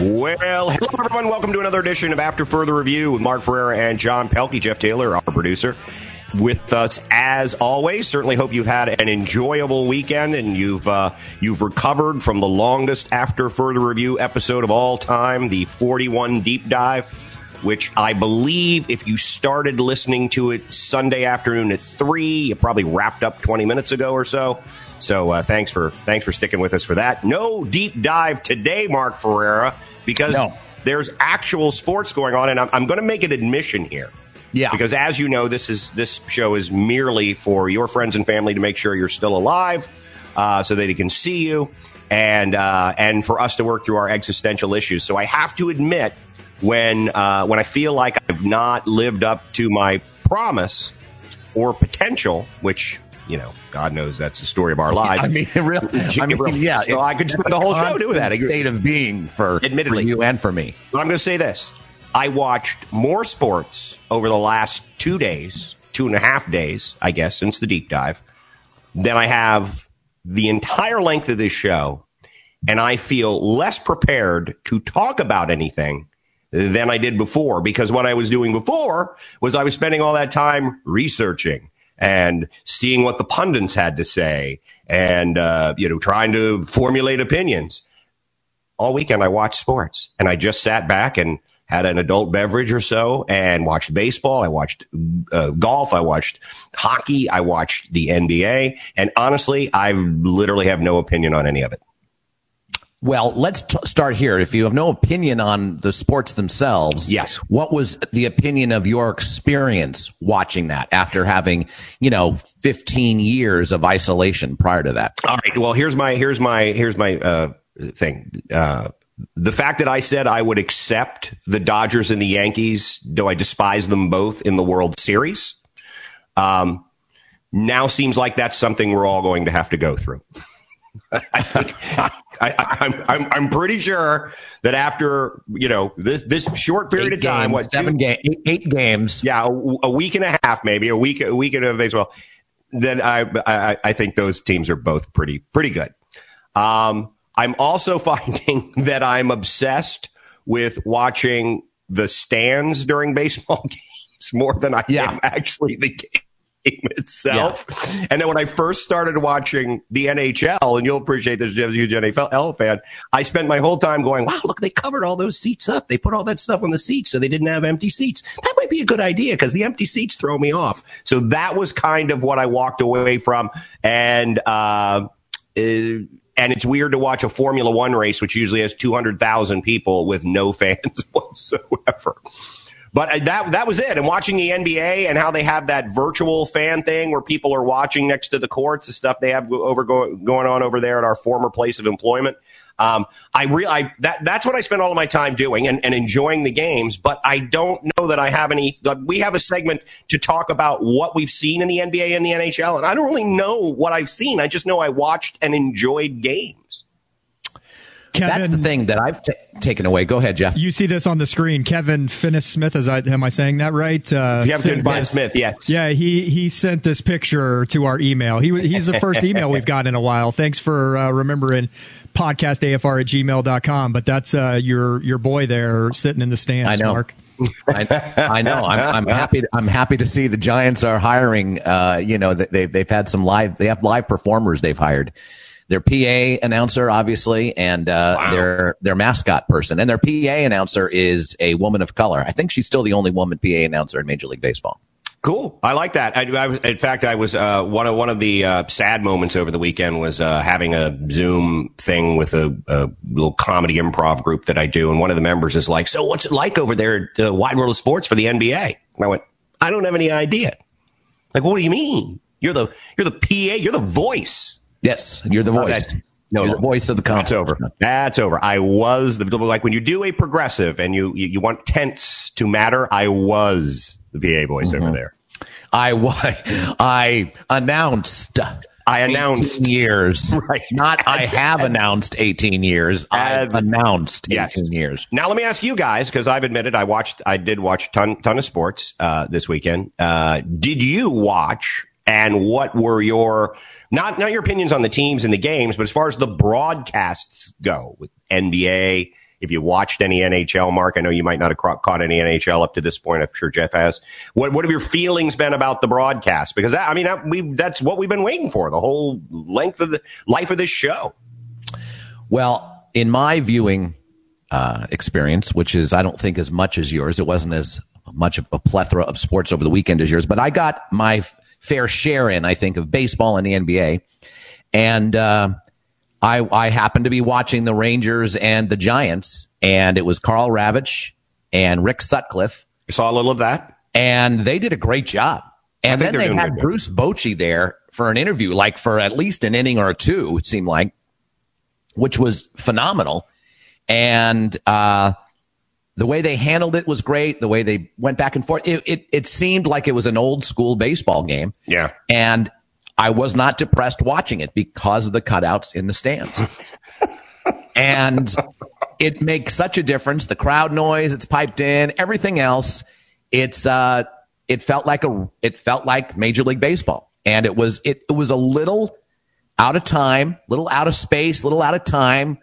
Well, hello everyone. Welcome to another edition of After Further Review with Mark Ferreira and John Pelkey. Jeff Taylor, our producer, with us as always. Certainly hope you've had an enjoyable weekend and you've uh, you've recovered from the longest After Further Review episode of all time, the 41 deep dive, which I believe if you started listening to it Sunday afternoon at three, you probably wrapped up 20 minutes ago or so. So uh, thanks for thanks for sticking with us for that. No deep dive today, Mark Ferreira, because No. there's actual sports going on, and I'm, I'm going to make an admission here. Yeah. Because as you know, this is this show is merely for your friends and family to make sure you're still alive, uh, so that they can see you, and uh, and for us to work through our existential issues. So I have to admit, when uh, when I feel like I've not lived up to my promise or potential, which you know, God knows that's the story of our lives. I mean, really, I mean, yeah. So I could spend the whole show doing that. State of being for, Admittedly. for you and for me. But I'm going to say this. I watched more sports over the last two days, two and a half days, I guess, since the deep dive, than I have the entire length of this show. And I feel less prepared to talk about anything than I did before because what I was doing before was I was spending all that time researching and seeing what the pundits had to say and, uh, you know, trying to formulate opinions all weekend I watched sports and I just sat back and had an adult beverage or so and watched baseball. I watched uh, golf. I watched hockey. I watched the NBA. And honestly, I literally have no opinion on any of it. Well, let's t- start here. If you have no opinion on the sports themselves, Yes. What was the opinion of your experience watching that after having, you know, 15 years of isolation prior to that? All right. Well, here's my here's my here's my uh, thing. Uh, the fact that I said I would accept the Dodgers and the Yankees, though I despise them both in the World Series, um, now seems like that's something we're all going to have to go through. I think I, I, I'm, I'm I'm pretty sure that after you know this this short period Eight of time, games, what seven two- game, eight, eight games. yeah, a, a week and a half, maybe a week, a week and a baseball. Then I, I, I think those teams are both pretty, pretty good. Um, I'm also finding that I'm obsessed with watching the stands during baseball games more than I Yeah. am actually the game itself. And then when I first started watching the NHL, and you'll appreciate this, as a huge NFL fan, I spent my whole time going, wow, look, they covered all those seats up. They put all that stuff on the seats so they didn't have empty seats. That might be a good idea because the empty seats throw me off. So that was kind of what I walked away from. And, uh, uh, and it's weird to watch a Formula One race, which usually has 200,000 people with no fans whatsoever. But that that was it. And watching the NBA and how they have that virtual fan thing where people are watching next to the courts, the stuff they have over go, going on over there at our former place of employment. Um, I re- I, that that's what I spend all of my time doing and, and enjoying the games. But I don't know that I have any. We have a segment to talk about what we've seen in the NBA and the NHL, and I don't really know what I've seen. I just know I watched and enjoyed games. Kevin, That's the thing that I've ta taken away. Go ahead, Jeff. You see this on the screen. Kevin Finnis Smith, is I, am I saying that right? Uh, Jeff sent Goodbye Smith, yes. Yeah, he he sent this picture to our email. He he's the first email we've gotten in a while. Thanks for uh, remembering podcastafr at gmail.com. But that's uh, your your boy there sitting in the stands, I know. Mark. I, I know. I'm, I'm happy. I'm happy to see the Giants are hiring. Uh, you know, they they've had some live. They have live performers they've hired. Their PA announcer, obviously, and uh, their their mascot person, and their PA announcer is a woman of color. I think she's still the only woman PA announcer in Major League Baseball. Cool. I like that. I, I was, in fact, I was uh, one of one of the uh, sad moments over the weekend was uh, having a Zoom thing with a, a little comedy improv group that I do, and one of the members is like, "So, what's it like over there at uh, Wide World of Sports for the NBA?" And I went, "I don't have any idea." Like, what do you mean? You're the you're the PA. You're the voice. Yes, you're the voice. that's- no, the voice of the That's conference. over. That's over. I was the like when you do a progressive and you you, you want tense to matter. I was the PA voice over there. I I announced I announced years. Right. Not I have announced 18 years. I've announced 18 yes. years. Now let me ask you guys, because I've admitted I watched, I did watch ton, ton of sports uh, this weekend. Uh, did you watch and what were your not not your opinions on the teams and the games, but as far as the broadcasts go with NBA, if you watched any NHL, Mark, I know you might not have caught any NHL up to this point. I'm sure Jeff has. What what have your feelings been about the broadcast? Because that, I mean, that, we that's what we've been waiting for the whole length of the life of this show. Well, in my viewing uh, experience, which is I don't think as much as yours, it wasn't as much of a plethora of sports over the weekend as yours, but I got my fair share in, I think, of baseball and the NBA. And uh, I, I happened to be watching the Rangers and the Giants, and it was Karl Ravech and Rick Sutcliffe. You saw a little of that? And they did a great job. And then they had Bruce Bochy there for an interview, like for at least an inning or two, it seemed like, which was phenomenal. And uh, the way they handled it was great. The way they went back and forth, it, it, it seemed like it was an old school baseball game. Yeah. And I was not depressed watching it because of the cutouts in the stands. and it makes such a difference. The crowd noise, it's piped in, everything else. It's, uh, it felt like a, it felt like Major League Baseball. And it was, it, it was a little out of time, little out of space, little out of time.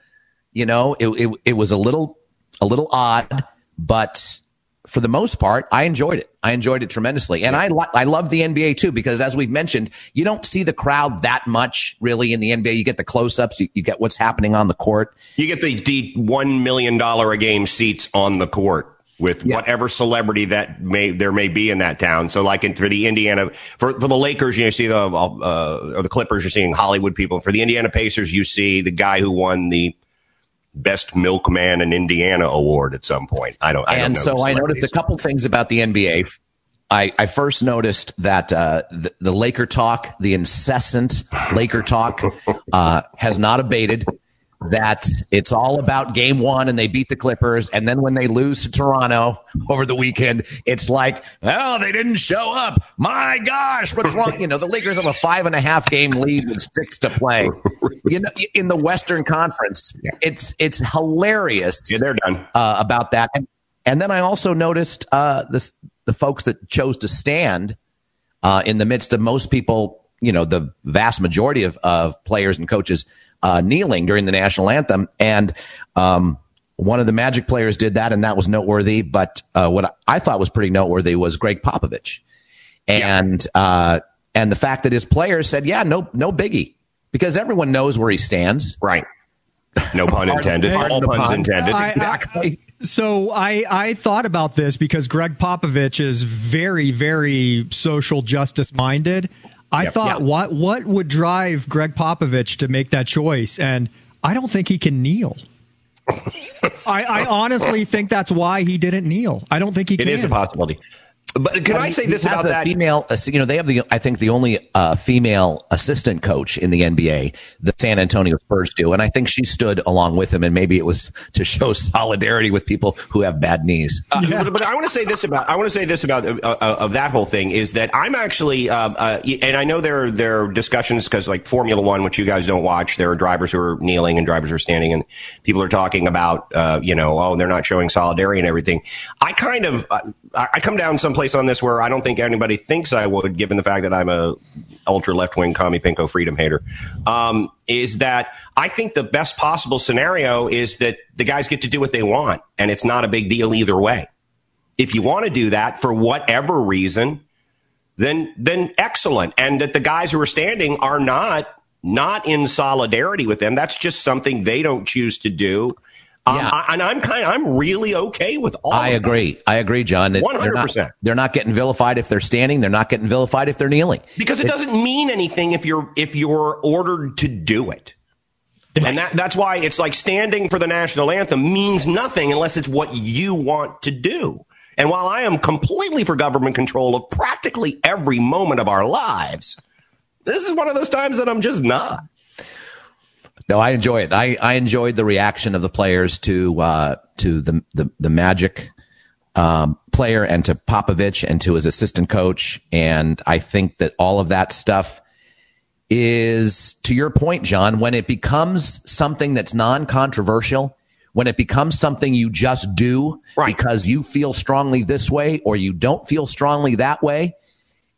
You know, it, it, it was a little a little odd, but for the most part, I enjoyed it. I enjoyed it tremendously. And I, lo- I love the NBA too, because as we've mentioned, you don't see the crowd that much really in the NBA. You get the close ups, you, you, get what's happening on the court. You get the, the $1 million a game seats on the court with yeah. whatever celebrity that may there may be in that town. So like in, for the Indiana for for the Lakers, you know, see the uh, or the Clippers, you're seeing Hollywood people. For the Indiana Pacers, you see the guy who won the best milkman in Indiana award at some point. I don't. I and don't so I noticed a couple things about the NBA. I, I first noticed that uh, the, the Laker talk, the incessant Laker talk, uh, has not abated that it's all about game one and they beat the Clippers. And then when they lose to Toronto over the weekend, it's like, oh, they didn't show up. My gosh, what's wrong? You know, the Lakers have a five and a half game lead with six to play. You know, in the Western Conference, it's, it's hilarious. Yeah, they're done uh, about that. And, and then I also noticed, uh, this, the folks that chose to stand, uh, in the midst of most people, you know, the vast majority of, of players and coaches uh, kneeling during the national anthem. And um, one of the Magic players did that, and that was noteworthy. But uh, what I thought was pretty noteworthy was Gregg Popovich, and yeah. uh, and the fact that his players said, "Yeah, no, no biggie," because everyone knows where he stands. Right. No pun intended. All puns pun. intended. I, I, so I, I thought about this because Gregg Popovich is very, very social justice minded. I yep, thought, yep. what what would drive Gregg Popovich to make that choice? And I don't think he can kneel. I, I, honestly think that's why he didn't kneel. I don't think he. It can. It is a possibility. But can I, I say this about that? Female, you know, they have the, I think the only uh, female assistant coach in the NBA, the San Antonio Spurs do. And I think she stood along with him and maybe it was to show solidarity with people who have bad knees. Uh, yeah. but, but, I want to say this about, I want to say this about, uh, uh, of that whole thing is that I'm actually, uh, uh, and I know there, there are discussions because like Formula One, which you guys don't watch, there are drivers who are kneeling and drivers who are standing and people are talking about, you know, oh, they're not showing solidarity and everything. I kind of, I come down someplace on this where I don't think anybody thinks I would, given the fact that I'm a ultra left wing commie pinko freedom hater. Um, is that I think the best possible scenario is that the guys get to do what they want, and it's not a big deal either way. If you want to do that for whatever reason, then then excellent, and that the guys who are standing are not not in solidarity with them. That's just something they don't choose to do. Um, yeah. I, and I'm kind of, I'm really okay with all. I agree. I agree, John. One hundred percent. They're not getting vilified if they're standing. They're not getting vilified if they're kneeling. Because it doesn't mean anything if you're if you're ordered to do it. And that, that's why it's like standing for the national anthem means nothing unless it's what you want to do. And while I am completely for government control of practically every moment of our lives, this is one of those times that I'm just not. No, I enjoy it. I, I enjoyed the reaction of the players to uh, to the the, the Magic um, player and to Popovich and to his assistant coach, and I think that all of that stuff is to your point, John, when it becomes something that's non controversial, when it becomes something you just do right. because you feel strongly this way or you don't feel strongly that way,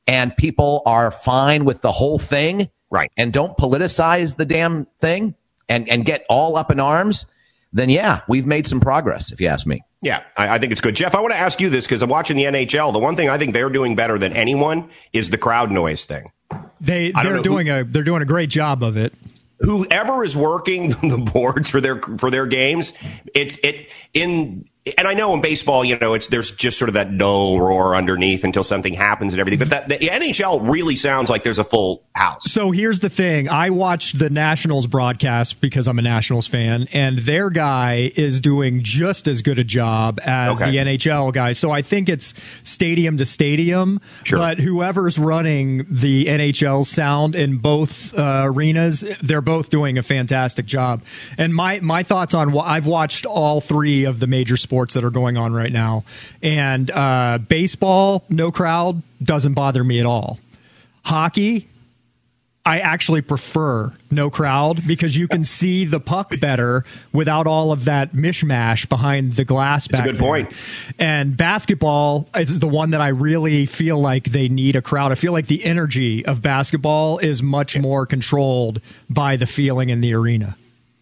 and people are fine with the whole thing, right, and don't politicize the damn thing and, and get all up in arms, then yeah, we've made some progress, if you ask me. Yeah, I, I, think it's good. Jeff, I want to ask you this because I'm watching the NHL. The one thing I think they're doing better than anyone is the crowd noise thing. They they're doing who, a they're doing a great job of it. Whoever is working the boards for their for their games, it it in and I know in baseball, you know, it's there's just sort of that dull roar underneath until something happens and everything. But that the NHL really sounds like there's a full house. So here's the thing: I watched the Nationals broadcast because I'm a Nationals fan, and their guy is doing just as good a job as okay. the NHL guy. So I think it's stadium to stadium. Sure. But whoever's running the NHL sound in both uh, arenas, they're both doing a fantastic job. And my my thoughts on I've watched all three of the major sports sports that are going on right now. And uh, baseball, no crowd, doesn't bother me at all. Hockey, I actually prefer no crowd because you can see the puck better without all of that mishmash behind the glass. That's a good there. point. And basketball is the one that I really feel like they need a crowd. I feel like the energy of basketball is much more controlled by the feeling in the arena.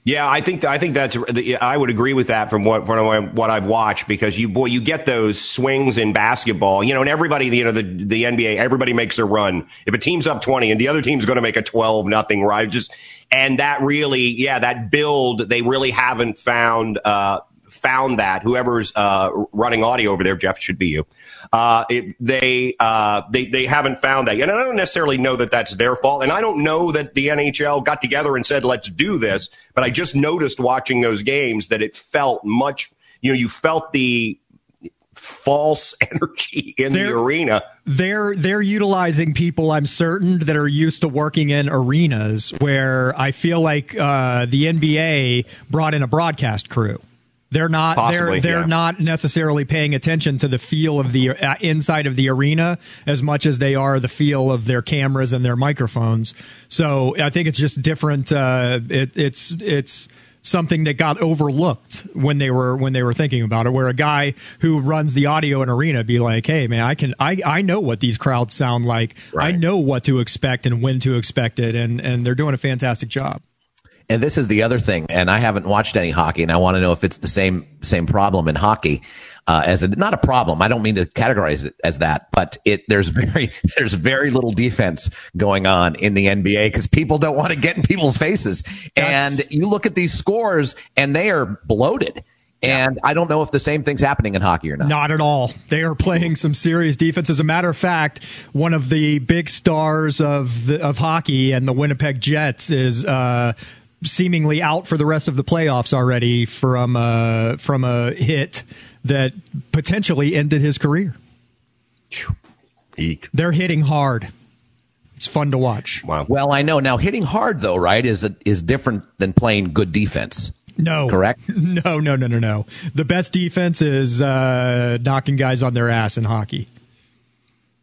Yeah, I think I think that's I would agree with that from what from what I've watched because you boy you get those swings in basketball, you know, and everybody you know the the NBA everybody makes a run. If a team's up 20 and the other team's going to make a 12 nothing right just and that really yeah, that build they really haven't found uh found that whoever's uh, running audio over there, Jeff, should be you. Uh, it, they uh, they they haven't found that, and I don't necessarily know that that's their fault, and I don't know that the NHL got together and said, "Let's do this." But I just noticed watching those games that it felt much. You know, you felt the false energy in they're, the arena. They're they're utilizing people, I'm certain, that are used to working in arenas where I feel like uh, the NBA brought in a broadcast crew. They're not Possibly, they're they're yeah. not necessarily paying attention to the feel of the uh, inside of the arena as much as they are the feel of their cameras and their microphones. So I think it's just different. Uh, it, it's it's something that got overlooked when they were when they were thinking about it. Where a guy who runs the audio in arena be like, "Hey, man, I can I I know what these crowds sound like. Right. I know what to expect and when to expect it, and and they're doing a fantastic job." And this is the other thing, and I haven't watched any hockey, and I want to know if it's the same same problem in hockey. Uh, as a, not a problem. I don't mean to categorize it as that, but it there's very there's very little defense going on in the NBA because people don't want to get in people's faces. That's, and you look at these scores, and they are bloated. And I don't know if the same thing's happening in hockey or not. Not at all. They are playing some serious defense. As a matter of fact, one of the big stars of the, of hockey and the Winnipeg Jets is uh, seemingly out for the rest of the playoffs already from a, from a hit that potentially ended his career. Eek. They're hitting hard. It's fun to watch. Wow. Well, I know now hitting hard though, right? Is is different than playing good defense. No, correct? No, no, no, no, no. The best defense is uh, knocking guys on their ass in hockey.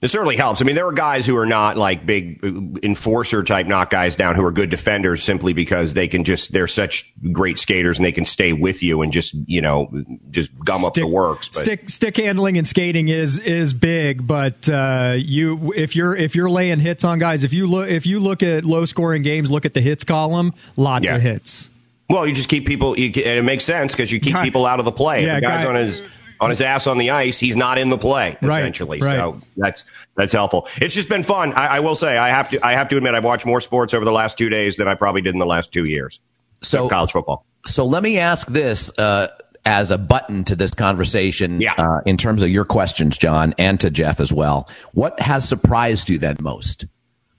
It certainly helps. I mean, there are guys who are not like big enforcer type knock guys down who are good defenders simply because they can just, they're such great skaters and they can stay with you and just, you know, just gum stick, up the works. But. Stick, stick handling and skating is, is big, but, uh, you, if you're, if you're laying hits on guys, if you look, if you look at low scoring games, look at the hits column, lots yeah. of hits. Well, you just keep people, you, it makes sense because you keep people out of the play. Yeah, the guys guy, on his, on his ass on the ice, he's not in the play essentially. Right, right. So that's that's helpful. It's just been fun. I, I, will say I have to I have to admit I've watched more sports over the last two days than I probably did in the last two years. So college football. So let me ask this uh, as a button to this conversation. Yeah. Uh, in terms of your questions, John, and to Jeff as well. What has surprised you then most?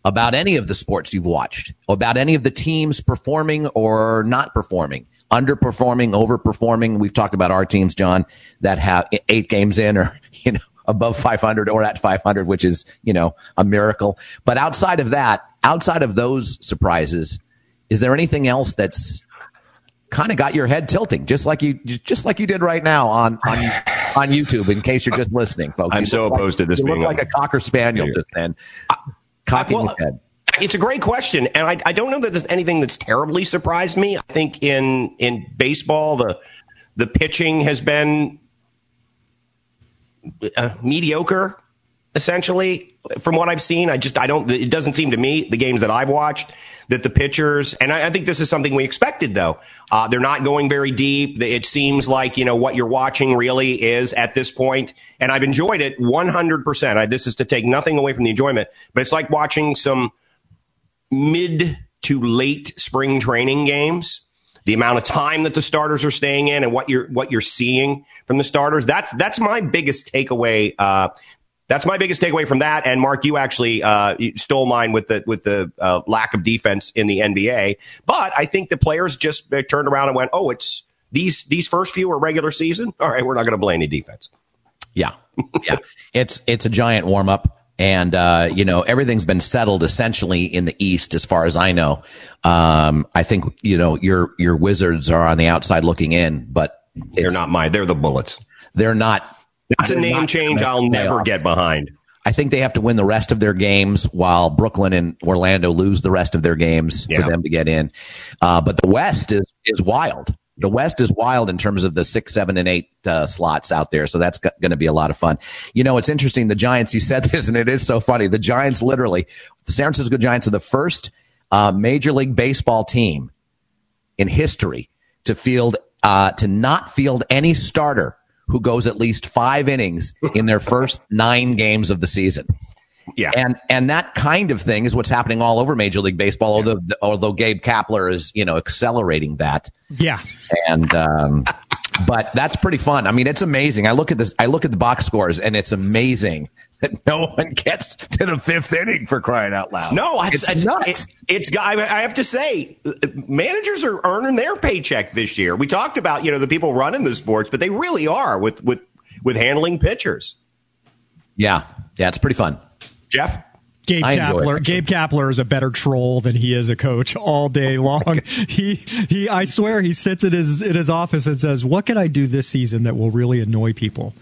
About any of the sports you've watched, about any of the teams performing or not performing underperforming, overperforming. We've talked about our teams, John, that have eight games in or, you know, above 500 or at 500, which is, you know, a miracle. But outside of that, outside of those surprises, is there anything else that's kind of got your head tilting, just like you, just like you did right now on, on, on YouTube, in case you're just listening, folks. I'm you so opposed like, to this you being look like a cocker spaniel just then, cocking well, head. It's a great question, and I, I don't know that there's anything that's terribly surprised me. I think in in baseball, the the pitching has been uh, mediocre, essentially, from what I've seen. I just I don't. It doesn't seem to me the games that I've watched that the pitchers, and I, I think this is something we expected though. Uh, they're not going very deep. It seems like, you know, what you're watching really is at this point, and I've enjoyed it 100%. This is to take nothing away from the enjoyment, but it's like watching some mid to late spring training games. The amount of time that the starters are staying in and what you're what you're seeing from the starters. That's that's my biggest takeaway uh, that's my biggest takeaway from that. And Mark, you actually uh, stole mine with the with the uh, lack of defense in the NBA. But I think the players just turned around and went, "Oh, it's these these first few are regular season. All right, we're not going to blame any defense." Yeah, yeah, it's it's a giant warm up. And, uh, you know, everything's been settled essentially in the East, as far as I know. Um, I think, you know, your, your Wizards are on the outside looking in, but they're not mine. They're the Bullets. They're not that's a name change I'll never get behind. I think they have to win the rest of their games while Brooklyn and Orlando lose the rest of their games yeah. for them to get in. Uh, but the West is is wild. The West is wild in terms of the six, seven, and eight uh, slots out there. So that's going to be a lot of fun. You know, it's interesting. The Giants, you said this, and it is so funny. The Giants, literally, the San Francisco Giants are the first uh, Major League Baseball team in history to field uh, to not field any starter who goes at least five innings in their first nine games of the season. Yeah. And and that kind of thing is what's happening all over Major League Baseball, although although Gabe Kapler is, you know, accelerating that. Yeah. And um but that's pretty fun. I mean, it's amazing. I look at this I look at the box scores and it's amazing that no one gets to the fifth inning for crying out loud. No, it's it's, it's, it's I have to say, managers are earning their paycheck this year. We talked about you know the people running the sports, but they really are with with with handling pitchers. Yeah, yeah, it's pretty fun. Jeff. Gabe Kapler. Gabe Kapler is a better troll than he is a coach all day long. he he I swear he sits in his in his office and says, "What can I do this season that will really annoy people?"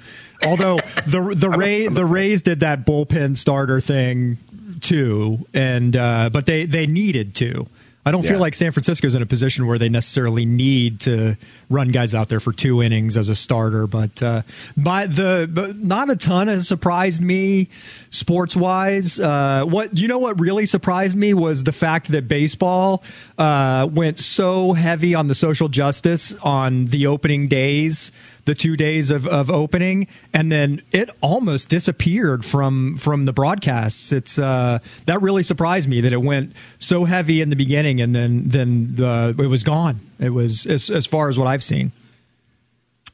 Although the the Ray the Rays did that bullpen starter thing too, and uh, but they they needed to. I don't yeah. feel like San Francisco's in a position where they necessarily need to run guys out there for two innings as a starter. But uh, by the but not a ton has surprised me sports wise. Uh, what you know what really surprised me was the fact that baseball uh, went so heavy on the social justice on the opening days the two days of, of opening, and then it almost disappeared from from the broadcasts. It's uh, that really surprised me that it went so heavy in the beginning, and then then the, it was gone. It was as as far as what I've seen.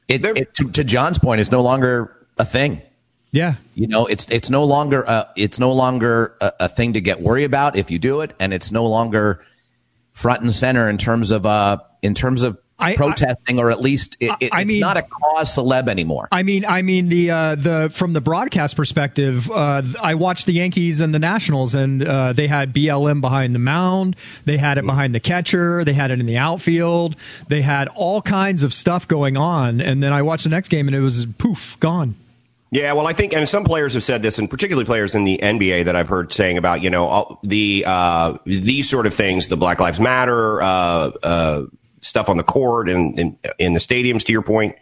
It, it to, to John's point, it's no longer a thing. Yeah, you know, it's it's no longer a, it's no longer a, a, thing to get worried about if you do it, and it's no longer front and center in terms of uh in terms of I, protesting, I, or at least it, it, I it's mean, not a cause celeb anymore. I mean, I mean the uh, the from the broadcast perspective, uh, I watched the Yankees and the Nationals, and uh, they had BLM behind the mound, they had it mm-hmm. behind the catcher, they had it in the outfield, they had all kinds of stuff going on, and then I watched the next game, and it was poof, gone. Yeah, well, I think, and some players have said this, and particularly players in the NBA that I've heard saying about, you know, all the uh, these sort of things, the Black Lives Matter uh, uh, stuff on the court and in, the stadiums, to your point,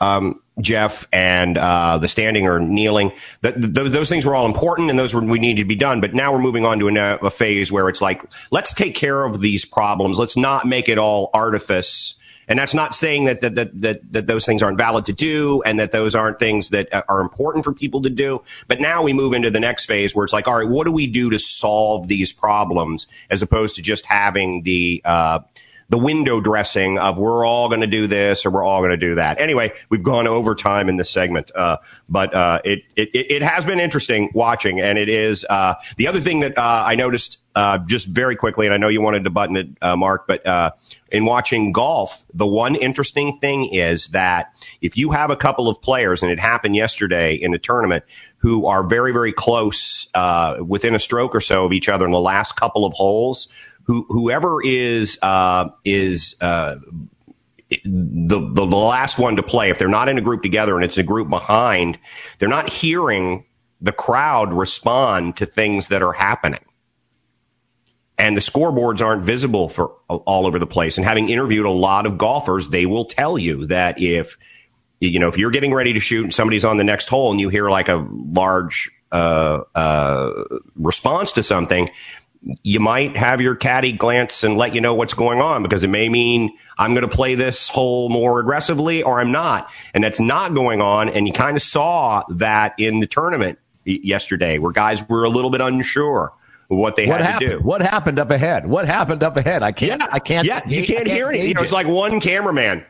um, Jeff, and uh, the standing or kneeling. The, the, those things were all important and those were we needed to be done. But now we're moving on to a, a phase where it's like, let's take care of these problems. Let's not make it all artifice. And that's not saying that, that, that, that, that those things aren't valid to do and that those aren't things that are important for people to do. But now we move into the next phase where it's like, all right, what do we do to solve these problems as opposed to just having the, uh, the window dressing of we're all going to do this or we're all going to do that. Anyway, we've gone over time in this segment, uh, but uh, it, it it has been interesting watching, and it is uh, the other thing that uh, I noticed uh, just very quickly, and I know you wanted to button it, uh, Mark, but in watching golf, the one interesting thing is that if you have a couple of players, and it happened yesterday in a tournament, who are very very close within a stroke or so of each other in the last couple of holes who whoever is uh, is uh, the, the last one to play, if they're not in a group together and it's a group behind, they're not hearing the crowd respond to things that are happening. and the scoreboards aren't visible for all over the place. And having interviewed a lot of golfers, they will tell you that if you know if you're getting ready to shoot and somebody's on the next hole and you hear like a large uh, uh, response to something, you might have your caddy glance and let you know what's going on because it may mean I'm going to play this hole more aggressively or I'm not. And that's not going on. And you kind of saw that in the tournament yesterday where guys were a little bit unsure what they what had happened? to do. What happened up ahead? What happened up ahead? I can't. Yeah, I can't. Yeah, you can't, can't hear anything. You know, it's like one cameraman.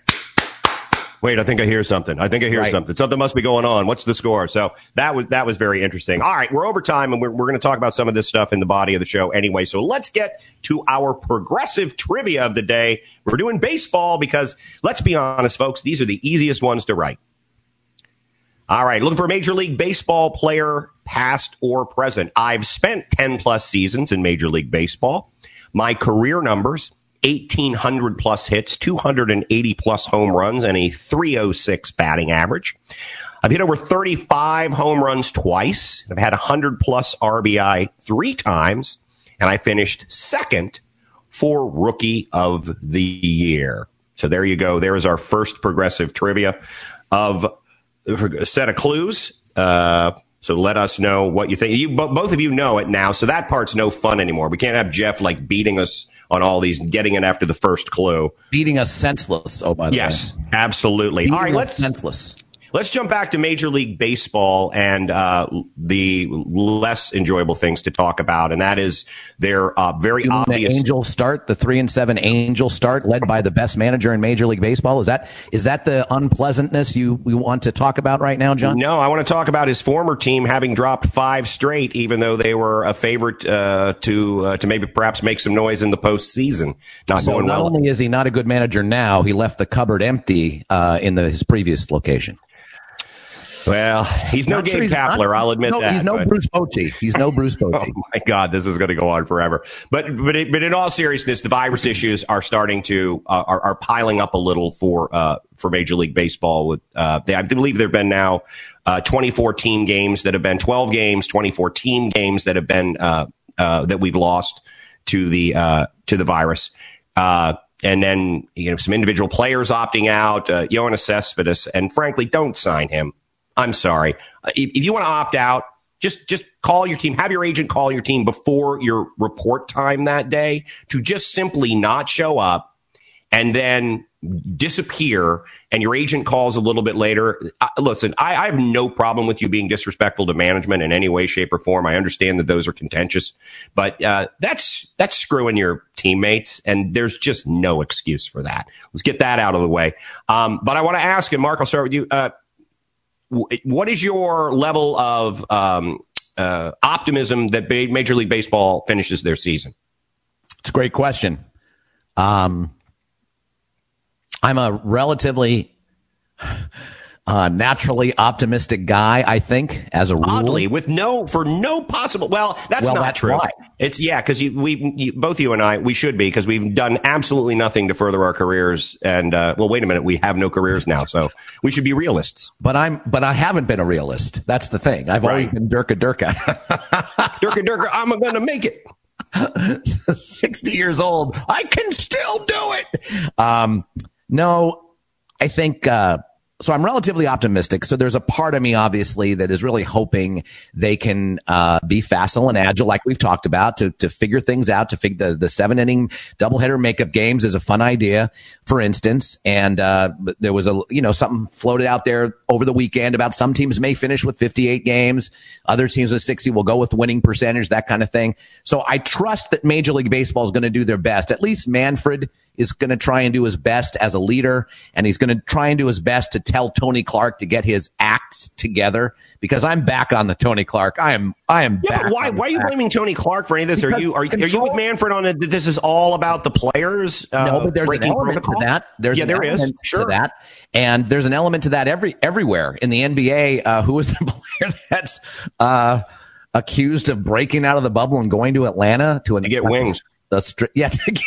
Wait, I think I hear something. I think I hear Right. something. Something must be going on. What's the score? So that was that was very interesting. All right, we're over time, and we're we're going to talk about some of this stuff in the body of the show anyway. So let's get to our progressive trivia of the day. We're doing baseball because let's be honest, folks, these are the easiest ones to write. All right, looking for a Major League Baseball player, past or present. I've spent 10 plus seasons in Major League Baseball. My career numbers 1,800 plus hits, 280 plus home runs, and a 306 batting average. I've hit over 35 home runs twice. I've had 100 plus RBI three times, and I finished second for Rookie of the Year. So there you go. There is our first progressive trivia of a set of clues. Uh, so let us know what you think. You, both of you know it now, so that part's no fun anymore. We can't have Jeff like beating us on all these, getting it after the first clue. beating us senseless. Oh, by the Yes, way, absolutely. Beating All right, let's senseless. Let's jump back to Major League Baseball and uh, the less enjoyable things to talk about, and that is their uh, very You mean the obvious. Angel start, the three and seven Angel start, led by the best manager in Major League Baseball. Is that is that the unpleasantness you we want to talk about right now, John? No, I want to talk about his former team having dropped five straight, even though they were a favorite uh, to uh, to maybe perhaps make some noise in the postseason. Not So going not well. only is he not a good manager now, he left the cupboard empty uh, in the, his previous location. Well, he's no sure Gabe not- Kapler. I'll admit no, that. He's no but- Bruce Bochy. He's no Bruce Bochy. Oh my God, this is going to go on forever. But but it, but in all seriousness, the virus issues are starting to uh, are, are piling up a little for uh, for Major League Baseball. With uh, they, I believe there have been now uh, 24 team games that have been 12 games, 24 team games that have been uh, uh, that we've lost to the uh, to the virus. Uh, and then you know some individual players opting out. Uh, Yoenis Cespedes, and frankly, don't sign him. I'm sorry. Uh, If, you want to opt out, just just call your team. Have your agent call your team before your report time that day to just simply not show up and then disappear. And your agent calls a little bit later. Listen, I, I have no problem with you being disrespectful to management in any way, shape, or form. I understand that those are contentious, but uh, that's that's screwing your teammates, and there's just no excuse for that. Let's get that out of the way. Um, but I want to ask, and Mark, I'll start with you. Uh, what is your level of um, uh, optimism that Major League Baseball finishes their season? It's a great question. Um, I'm a relatively uh, naturally optimistic guy. I think, as a rule. Oddly, with no for no possible. Well, that's Well, not that's true. why. It's yeah, because you, we you, both you and I we should be because we've done absolutely nothing to further our careers. And uh, well, wait a minute, we have no careers now, so we should be realists. But I'm, but I haven't been a realist. That's the thing. I've always been Durka Durka. Durka Durka, I'm going to make it. 60 years old. I can still do it. Um, no, I think, uh, so I'm relatively optimistic. So there's a part of me, obviously, that is really hoping they can uh, be facile and agile, like we've talked about, to to figure things out. To figure the the seven inning doubleheader makeup games is a fun idea, for instance. And uh, there was a you know something floated out there over the weekend about some teams may finish with 58 games, other teams with 60 will go with winning percentage, that kind of thing. So I trust that Major League Baseball is going to do their best. At least Manfred is going to try and do his best as a leader, and he's going to try and do his best to tell Tony Clark to get his act together. Because I'm back on the Tony Clark. I am. I am Yeah, why why are you blaming Tony Clark for any of this? Are you are, are you with Manfred on it? That this is all about the players? Uh, No, but there's an breaking element protocol? to that. There's yeah, an there is. element Sure. to that, and there's an element to that every everywhere in the NBA. Uh, who is the player that's uh, accused of breaking out of the bubble and going to Atlanta to, an, To get wings. The stri- yeah, to get,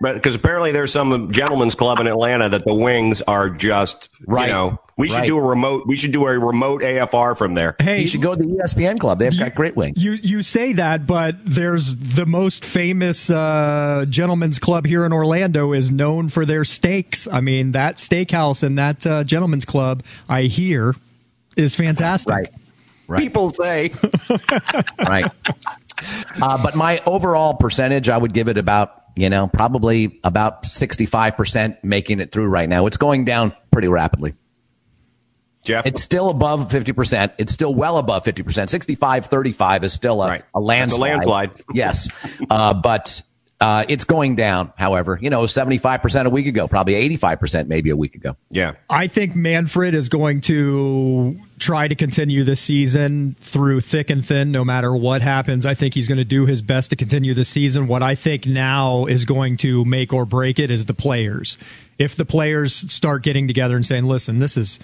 because apparently there's some gentlemen's club in Atlanta that the wings are just right. You know, we should right. do a remote. We should do a remote AFR from there. Hey, you should go to the ESPN club. They've you, got great wings. You you say that, but there's the most famous uh, gentlemen's club here in Orlando is known for their steaks. I mean, that steakhouse and that uh, gentlemen's club, I hear, is fantastic. Right. Right. People say. right. Uh, but my overall percentage, I would give it about, you know, probably about 65% making it through right now. It's going down pretty rapidly. Jeff? It's still above 50%. It's still well above 50%. 65 35 is still a, right. a landslide. a landslide. yes. Uh, but uh, it's going down, however, you know, 75% a week ago, probably 85% maybe a week ago. Yeah. I think Manfred is going to try to continue this season through thick and thin, no matter what happens. I think he's going to do his best to continue the season. What I think now is going to make or break it is the players. If the players start getting together and saying, listen, this is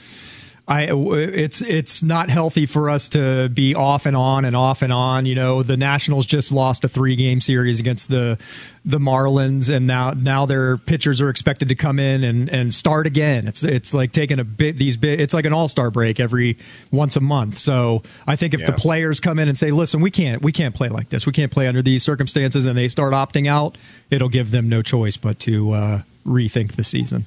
I it's it's not healthy for us to be off and on and off and on. You know, the Nationals just lost a three game series against the the Marlins, and now now their pitchers are expected to come in and, and start again. It's it's like taking a bit these bit. It's like an all star break every once a month. So I think if yeah. the players come in and say, "Listen, we can't we can't play like this. We can't play under these circumstances," and they start opting out, it'll give them no choice but to uh, rethink the season.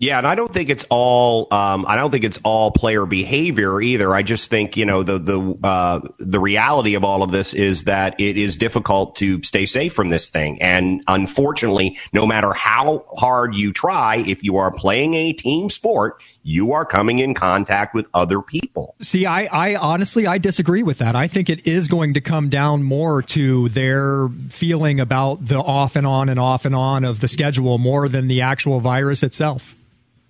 Yeah, and I don't think it's all. Um, I don't think it's all player behavior either. I just think you know the the uh, the reality of all of this is that it is difficult to stay safe from this thing, and unfortunately, no matter how hard you try, if you are playing a team sport, you are coming in contact with other people. See, I, I honestly I disagree with that. I think it is going to come down more to their feeling about the off and on and off and on of the schedule more than the actual virus itself.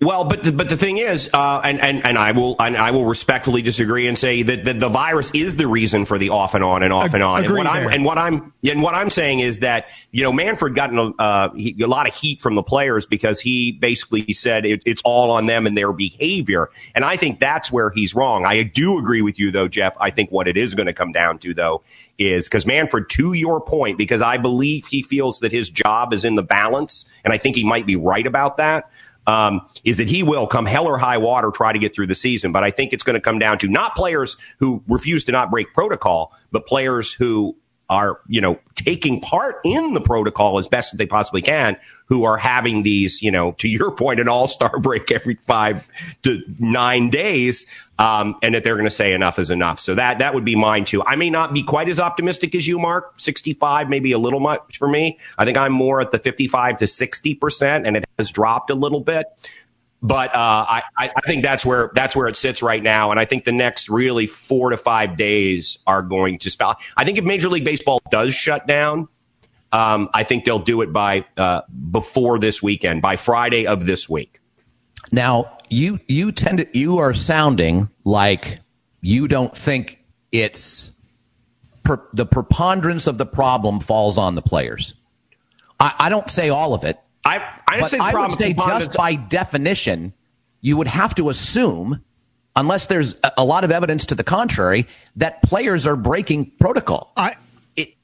Well, but the, but the thing is, uh, and, and and I will and I will respectfully disagree and say that, that the virus is the reason for the off and on and off and on. And what, I'm, and what I'm and what I'm saying is that you know Manfred got a, uh, he, a lot of heat from the players because he basically said it, it's all on them and their behavior. And I think that's where he's wrong. I do agree with you though, Jeff. I think what it is going to come down to though is because Manfred, to your point, because I believe he feels that his job is in the balance, and I think he might be right about that um, is that he will come hell or high water try to get through the season. But I think it's going to come down to not players who refuse to not break protocol, but players who are, you know, taking part in the protocol as best as they possibly can, who are having these, you know, to your point, an all star break every five to nine days. Um, and that they're going to say enough is enough. So that, that would be mine too. I may not be quite as optimistic as you, Mark. 65, maybe a little much for me. I think I'm more at the 55 to 60% and it has dropped a little bit. But uh, I, I think that's where that's where it sits right now, and I think the next really four to five days are going to spell. I think if Major League Baseball does shut down, um, I think they'll do it by uh, before this weekend, by Friday of this week. Now you you tend to you are sounding like you don't think it's per, the preponderance of the problem falls on the players. I, I don't say all of it. I, I, but I would say just by definition, you would have to assume, unless there's a lot of evidence to the contrary, that players are breaking protocol. I, it,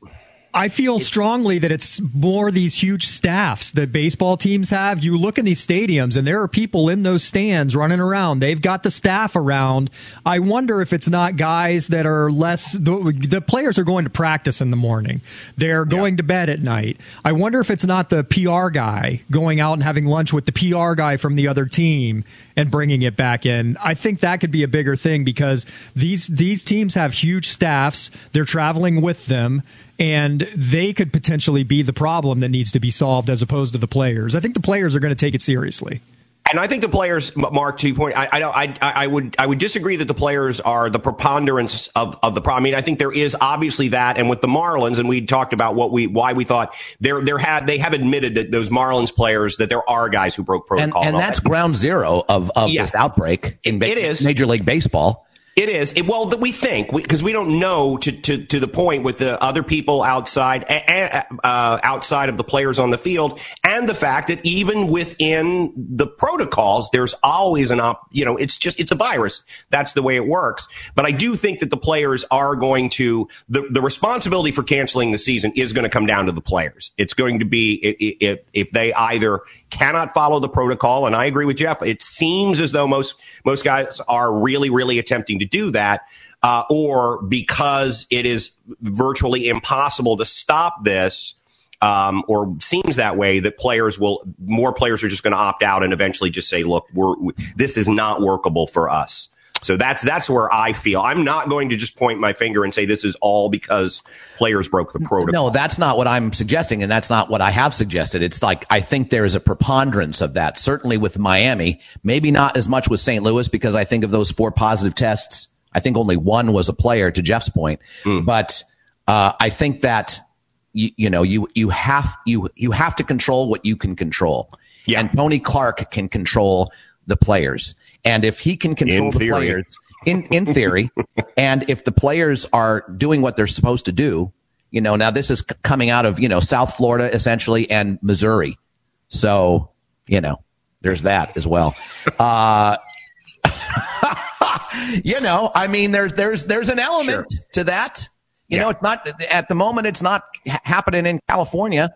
I feel it's, strongly that it's more these huge staffs that baseball teams have. You look in these stadiums and there are people in those stands running around. They've got the staff around. I wonder if it's not guys that are less, the, the players are going to practice in the morning. They're going yeah. to bed at night. I wonder if it's not the PR guy going out and having lunch with the PR guy from the other team and bringing it back in. I think that could be a bigger thing because these, these teams have huge staffs. They're traveling with them and they could potentially be the problem that needs to be solved as opposed to the players. I think the players are going to take it seriously. And I think the players, Mark, to your point, I, I, I, I, would, I would disagree that the players are the preponderance of, of the problem. I mean, I think there is obviously that, and with the Marlins, and we talked about what we, why we thought there, there had, they have admitted that those Marlins players that there are guys who broke protocol, and, and, and that's that. ground zero of, of this outbreak in it, it is. Major League Baseball. It is. It, well, that we think because we, we, don't know to, to, to the point with the other people outside uh, outside of the players on the field, and the fact that even within the protocols, there's always an op, you know, it's just, it's a virus. That's the way it works. But I do think that the players are going to, the, the responsibility for canceling the season is going to come down to the players. It's going to be, if, if they either cannot follow the protocol, and I agree with Jeff, it seems as though most, most guys are really, really attempting to do that. Uh, or because it is virtually impossible to stop this, um, or seems that way, that players will more players are just going to opt out and eventually just say, "Look, we're this is not workable for us." So that's that's where I feel. I'm not going to just point my finger and say this is all because players broke the protocol. No, that's not what I'm suggesting, and that's not what I have suggested. It's like I think there is a preponderance of that. Certainly with Miami, maybe not as much with St. Louis because I think of those four positive tests. I think only one was a player. To Jeff's point, mm. but uh, I think that you, you know, you, you have, you, you have to control what you can control. Yeah. And Tony Clark can control the players. And if he can control in the theory. players in, in theory, and if the players are doing what they're supposed to do, you know, now this is coming out of, you know, South Florida essentially and Missouri. So, you know, there's that as well. Uh, you know, I mean, there's, there's, there's an element sure. to that. You yeah. know, it's not at the moment. It's not happening in California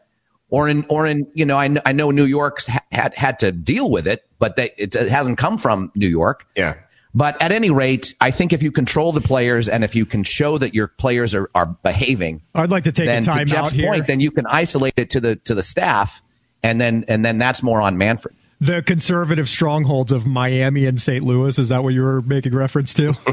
or in or in you know. I, I know New York's ha- had had to deal with it, but they, it, it hasn't come from New York. Yeah. But at any rate, I think if you control the players and if you can show that your players are, are behaving, I'd like to take then a time to Jeff's out here. point, then you can isolate it to the to the staff, and then and then that's more on Manfred. The conservative strongholds of Miami and St. Louis is that what you were making reference to?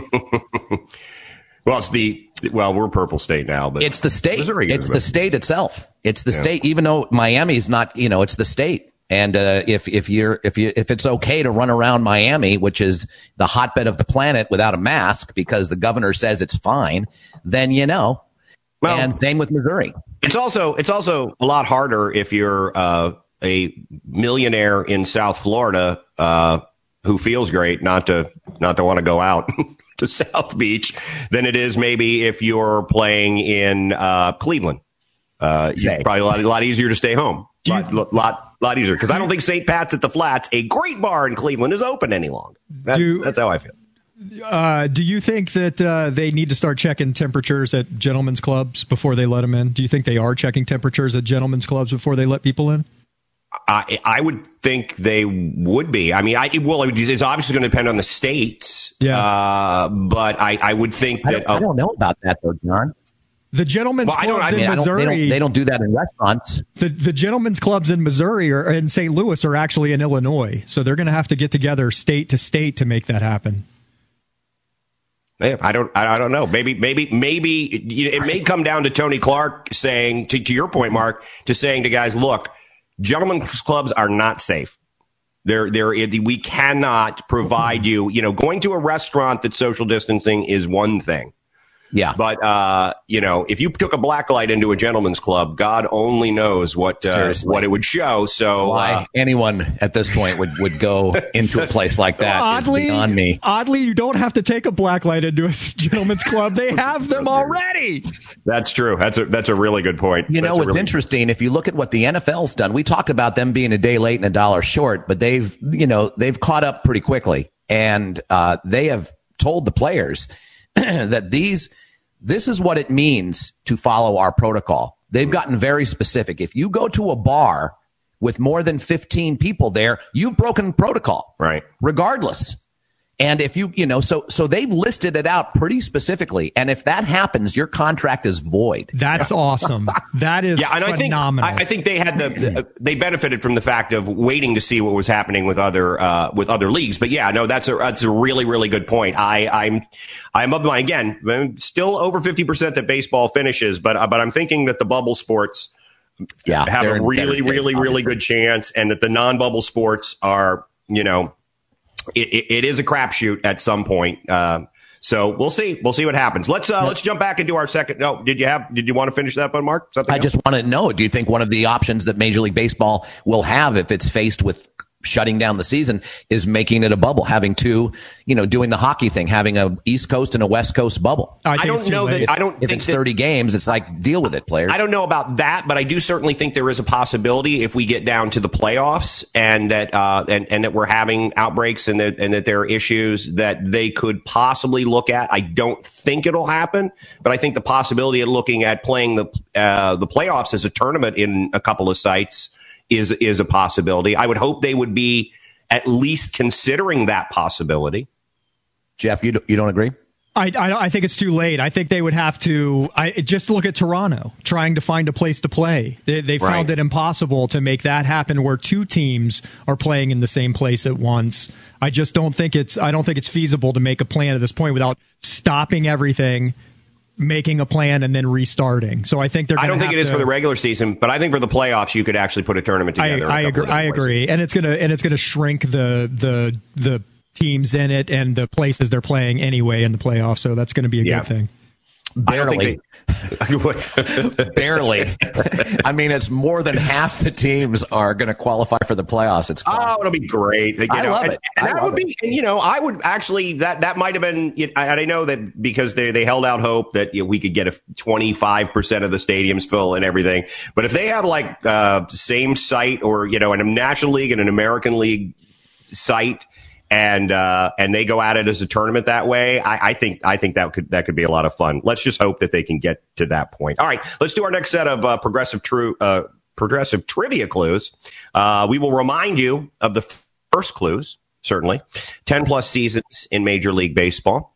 well, it's the well, we're purple state now, but it's the state. It's the state itself. It's the yeah. state. Even though Miami's not, you know, it's the state. And uh, if if you're if you if it's okay to run around Miami, which is the hotbed of the planet, without a mask because the governor says it's fine, then you know. Well, and same with Missouri. It's also it's also a lot harder if you're uh, a millionaire in South Florida uh, who feels great not to not to want to go out. to South Beach than it is maybe if you're playing in uh, Cleveland. Uh, probably a lot, a lot easier to stay home. Lot, you, lot, lot easier because I don't think St. Pat's at the Flats, a great bar in Cleveland, is open any longer. That, do, that's how I feel. Uh, do you think that uh, they need to start checking temperatures at gentlemen's clubs before they let them in? Do you think they are checking temperatures at gentlemen's clubs before they let people in? I, I would think they would be. I mean, I well, it's obviously going to depend on the states. Yeah. Uh, but I, I would think that I don't, uh, I don't know about that though, John. The gentlemen's well, clubs I mean, in Missouri. They don't, they don't, do that in restaurants. The the gentlemen's clubs in Missouri or in St. Louis are actually in Illinois, so they're going to have to get together state to state to make that happen. Yeah, I don't, I don't know. Maybe, maybe, maybe it may come down to Tony Clark saying, to, to your point, Mark, to saying to guys, look, gentlemen's clubs are not safe. They're, they're, we cannot provide mm-hmm. you, you know, going to a restaurant that social distancing is one thing. Yeah. But, uh, you know, if you took a black light into a gentleman's club, God only knows what, uh, what it would show. So, why uh, anyone at this point would, would go into a place like that oddly, beyond me. Oddly, you don't have to take a black light into a gentleman's club. They have them already. That's true. That's a, that's a really good point. You that's know, what's really interesting, if you look at what the NFL's done, we talk about them being a day late and a dollar short, but they've, you know, they've caught up pretty quickly and, uh, they have told the players that these, this is what it means to follow our protocol. They've gotten very specific. If you go to a bar with more than 15 people there, you've broken protocol. Right. Regardless. And if you, you know, so, so they've listed it out pretty specifically. And if that happens, your contract is void. That's awesome. That is yeah, and phenomenal. I think, I, I think they had the, they benefited from the fact of waiting to see what was happening with other, uh, with other leagues. But yeah, no, that's a, that's a really, really good point. I, I'm, I'm of the again, I'm still over 50% that baseball finishes, but, uh, but I'm thinking that the bubble sports, yeah, have a really, really, really good chance and that the non-bubble sports are, you know, it, it, it is a crapshoot at some point. Uh, so we'll see. We'll see what happens. Let's uh, let's jump back into our second. No, did you have? Did you want to finish that, one, Mark? Something I else? just want to know. Do you think one of the options that Major League Baseball will have if it's faced with shutting down the season is making it a bubble, having two, you know, doing the hockey thing, having a East Coast and a West Coast bubble. I, I don't know that. If, I don't. If it's thirty games, it's like deal with it, players. I don't know about that, but I do certainly think there is a possibility if we get down to the playoffs and that uh, and and that we're having outbreaks and that and that there are issues that they could possibly look at. I don't think it'll happen, but I think the possibility of looking at playing the uh, the playoffs as a tournament in a couple of sites is is a possibility. I would hope they would be at least considering that possibility. Jeff, you, do, you don't agree? I, I, I, think it's too late. I think they would have to. I just look at Toronto trying to find a place to play. They, they right. found it impossible to make that happen where two teams are playing in the same place at once. I just don't think it's. I don't think it's feasible to make a plan at this point without stopping everything, making a plan and then restarting. So I think they're. Going to. I don't think it to, is for the regular season, but I think for the playoffs you could actually put a tournament together. I, I agree. I agree, and it's gonna and it's gonna shrink the the the teams in it and the places they're playing anyway in the playoffs. So that's going to be a yeah. good thing. Barely. Barely. I mean, it's more than half the teams are going to qualify for the playoffs. It's oh, it'll be great. You know, I love and, it. And that would it. be, and, you know, I would actually that that might have been. And I know that because they they held out hope that you know, we could get a twenty five percent of the stadiums full and everything. But if they have like uh, same site or you know, in a National League and an American League site and uh, and they go at it as a tournament that way. I, I, think I think that could that could be a lot of fun. Let's just hope that they can get to that point. All right, let's do our next set of uh, progressive true uh, progressive trivia clues. Uh, we will remind you of the first clues. Certainly, ten plus seasons in Major League Baseball.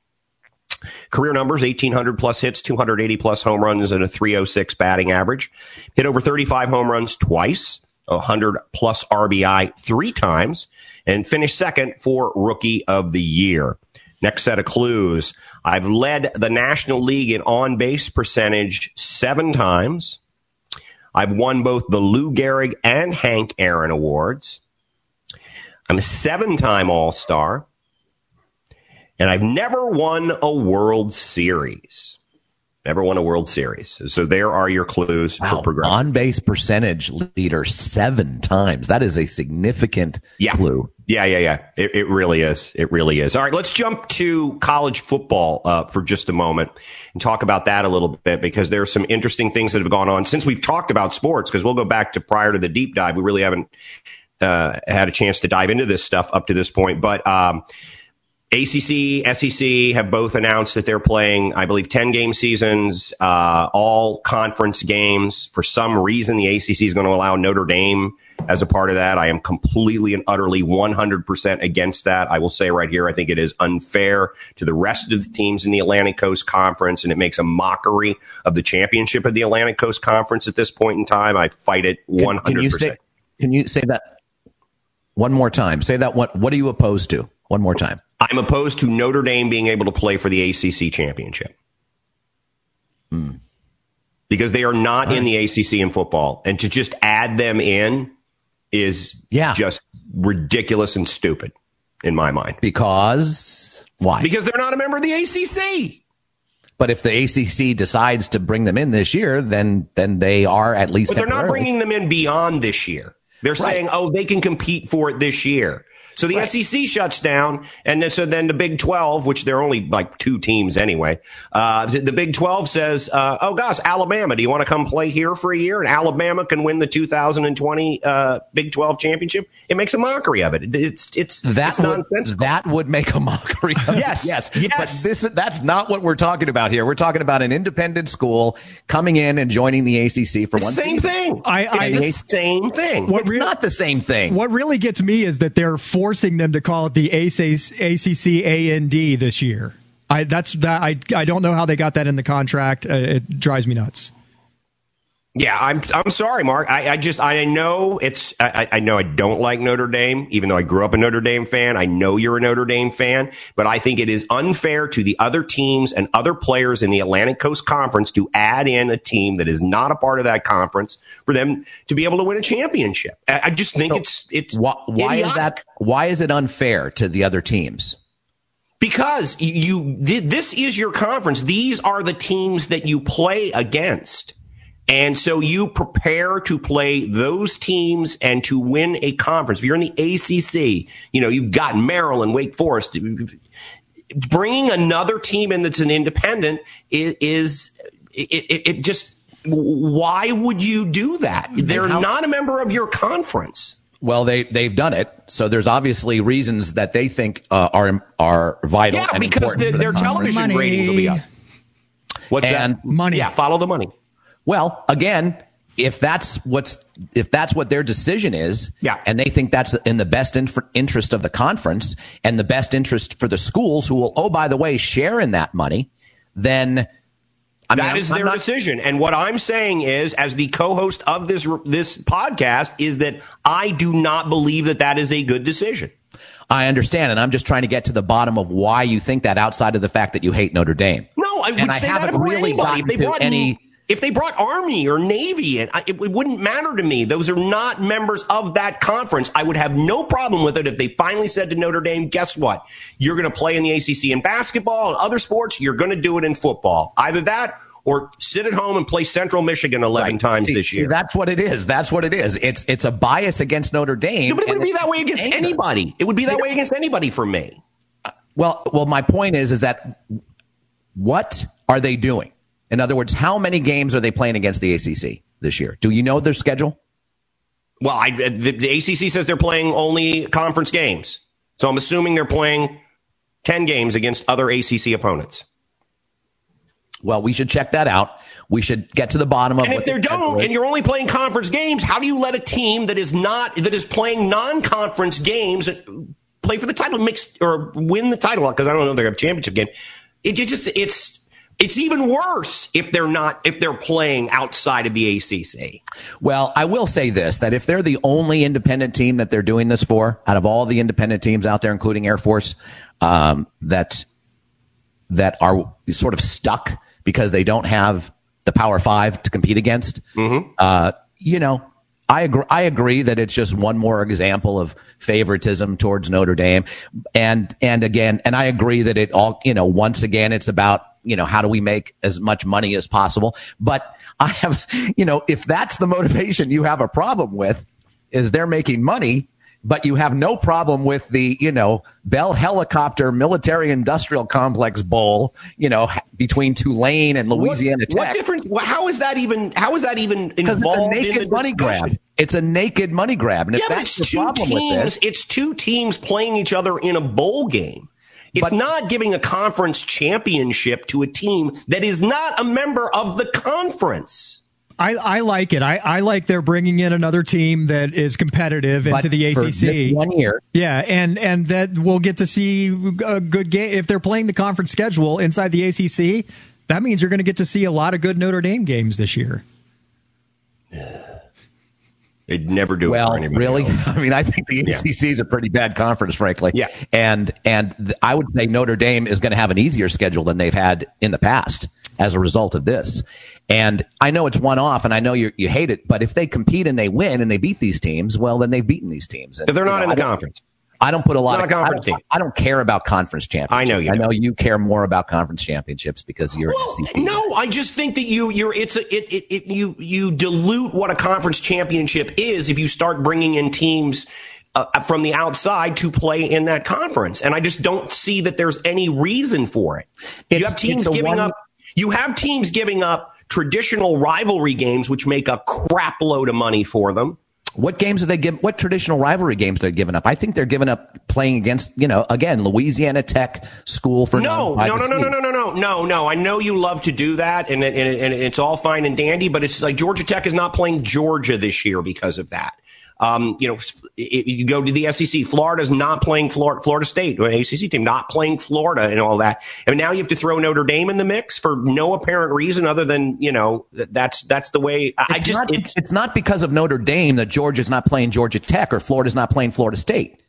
Career numbers 1800 plus hits, 280 plus home runs, and a 306 batting average. Hit over 35 home runs twice, 100 plus RBI three times, and finished second for Rookie of the Year. Next set of clues. I've led the National League in on base percentage seven times. I've won both the Lou Gehrig and Hank Aaron Awards. I'm a seven time All Star. And I've never won a World Series. Never won a World Series. So there are your clues wow. for progression. On base percentage leader seven times. That is a significant yeah. clue. Yeah, yeah, yeah. It, it, really is. It really is. All right, let's jump to college football uh, for just a moment and talk about that a little bit because there are some interesting things that have gone on since we've talked about sports. Because we'll go back to prior to the deep dive. We really haven't uh, had a chance to dive into this stuff up to this point, but. Um, ACC, SEC have both announced that they're playing, I believe, 10 game seasons, uh, all conference games. For some reason, the ACC is going to allow Notre Dame as a part of that. I am completely and utterly 100% against that. I will say right here, I think it is unfair to the rest of the teams in the Atlantic Coast Conference, and it makes a mockery of the championship of the Atlantic Coast Conference at this point in time. I fight it 100%. Can, can, you, say, can you say that one more time? Say that. What, what are you opposed to? One more time. I'm opposed to Notre Dame being able to play for the ACC championship. Hmm. Because they are not right. in the ACC in football. And to just add them in is yeah. just ridiculous and stupid in my mind. Because why? Because they're not a member of the ACC. But if the ACC decides to bring them in this year, then then they are at least. But they're not bringing them in beyond this year. They're right. saying, "Oh, they can compete for it this year." So the right. SEC shuts down, and then, so then the Big Twelve, which they're only like two teams anyway, uh, the Big Twelve says, uh, "Oh gosh, Alabama, do you want to come play here for a year?" And Alabama can win the 2020 uh, Big Twelve championship. It makes a mockery of it. It's it's that it's would, that would make a mockery. Of yes, it. yes, yes. But this that's not what we're talking about here. We're talking about an independent school coming in and joining the ACC for the one same season. thing. I, I it's the same thing. What it's re- not the same thing. What really gets me is that they're forcing them to call it the ACC AND this year. I that's that I I don't know how they got that in the contract. Uh, it drives me nuts. Yeah, I'm I'm sorry, Mark. I, I just I know it's I, I know I don't like Notre Dame, even though I grew up a Notre Dame fan. I know you're a Notre Dame fan, but I think it is unfair to the other teams and other players in the Atlantic Coast Conference to add in a team that is not a part of that conference for them to be able to win a championship. I, I just think so it's it's why, why is that? Why is it unfair to the other teams? Because you this is your conference. These are the teams that you play against And so you prepare to play those teams and to win a conference. If you're in the ACC, you know, you've got Maryland, Wake Forest. Bringing another team in that's an independent is, is it, it, it just, why would you do that? They're how, not a member of your conference. Well, they they've done it, so there's obviously reasons that they think uh, are are vital. Yeah, because the, their television money. ratings will be up. What's and that? Money. Yeah, follow the money. Well, again, if that's what's if that's what their decision is, yeah. and they think that's in the best inf- interest of the conference and the best interest for the schools, who will, oh by the way, share in that money, then I mean, that is their not- decision. And what I'm saying is, as the co-host of this this podcast, is that I do not believe that that is a good decision. I understand, and I'm just trying to get to the bottom of why you think that, outside of the fact that you hate Notre Dame. No, I would and say I haven't that really gotten to any. If they brought Army or Navy in, it, it wouldn't matter to me. Those are not members of that conference. I would have no problem with it if they finally said to Notre Dame, guess what? You're going to play in the ACC in basketball and other sports. You're going to do it in football. Either that or sit at home and play Central Michigan 11 right. times see, this year. See, that's what it is. That's what it is. It's it's a bias against Notre Dame. But it would be that way against anger. anybody. It would be that way against anybody for me. Uh, well, well, my point is, is that what are they doing? In other words, how many games are they playing against the ACC this year? Do you know their schedule? Well, I, the, the ACC says they're playing only conference games. So I'm assuming they're playing 10 games against other ACC opponents. Well, we should check that out. We should get to the bottom of. It. And if they don't, and you're only playing conference games, how do you let a team that is not that is playing non-conference games play for the title, mix or win the title? Because I don't know if they have a championship game. It, it just it's it's even worse if they're not if they're playing outside of the ACC. Well, I will say this that if they're the only independent team that they're doing this for out of all the independent teams out there including Air Force um, that that are sort of stuck because they don't have the Power 5 to compete against. Mm-hmm. Uh, you know, I agree, I agree that it's just one more example of favoritism towards Notre Dame. And, and again, and I agree that it all, you know, once again, it's about you know, how do we make as much money as possible? But I have, you know, if that's the motivation you have a problem with, is they're making money, but you have no problem with the, you know, Bell Helicopter Military Industrial Complex Bowl, you know, between Tulane and Louisiana what, Tech. What difference? How is that even? How is that even involved it's a naked in money discussion? grab. It's a naked money grab, and if yeah, that's it's the problem teams, with this, it's two teams playing each other in a bowl game. It's but, not giving a conference championship to a team that is not a member of the conference. I, I like it. I, I like they're bringing in another team that is competitive into the ACC. one year, yeah, and and that we'll get to see a good game if they're playing the conference schedule inside the ACC. That means you're going to get to see a lot of good Notre Dame games this year. They'd never do well, it. Well, really? I mean, I think the ACC yeah. is a pretty bad conference, frankly. Yeah. And and th- I would say Notre Dame is going to have an easier schedule than they've had in the past as a result of this. And I know it's one off, and I know you you hate it, but if they compete and they win and they beat these teams, well, then they've beaten these teams. And, they're not know, in the conference. I don't put a lot not of a conference I, team. I don't care about conference championships. I know you. I know you care more about conference championships because you're well, No, I just think that you you're it's a, it, it, it you you dilute what a conference championship is if you start bringing in teams uh, from the outside to play in that conference, and I just don't see that there's any reason for it. It's, you have teams giving one, up. You have teams giving up traditional rivalry games, which make a crap load of money for them. What games are they give? What traditional rivalry games are they giving up? I think they're giving up playing against, you know, again, Louisiana Tech school for no, no, no, no, no, no, no, no, no, no. I know you love to do that, and, and, and it's all fine and dandy, but it's like Georgia Tech is not playing Georgia this year because of that. Um, you know, it, you go to the SEC. Florida's not playing Florida, Florida State, an ACC team, not playing Florida and all that. And now you have to throw Notre Dame in the mix for no apparent reason other than, you know, that's, that's the way I it's just, not, it's, it's not because of Notre Dame that Georgia's not playing Georgia Tech or Florida's not playing Florida State.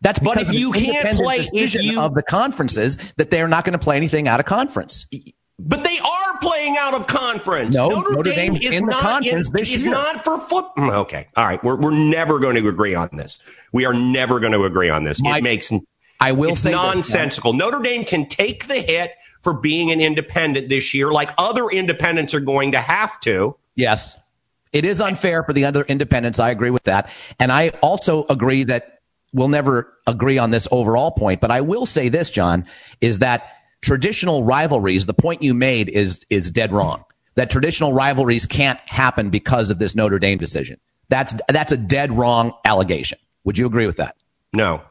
That's because but if you can't play decision you, of the conferences that they're not going to play anything out of conference. But they are playing out of conference. No, Notre, Notre Dame is in not in, is not for football. Mm, okay, all right. We're we're never going to agree on this. We are never going to agree on this. My, it makes I will it's say nonsensical. This, Notre Dame can take the hit for being an independent this year, like other independents are going to have to. Yes. It is unfair for the other independents. I agree with that. And I also agree that we'll never agree on this overall point, but I will say this, John, is that traditional rivalries, the point you made is, is dead wrong. That traditional rivalries can't happen because of this Notre Dame decision. That's, that's a dead wrong allegation. Would you agree with that? No.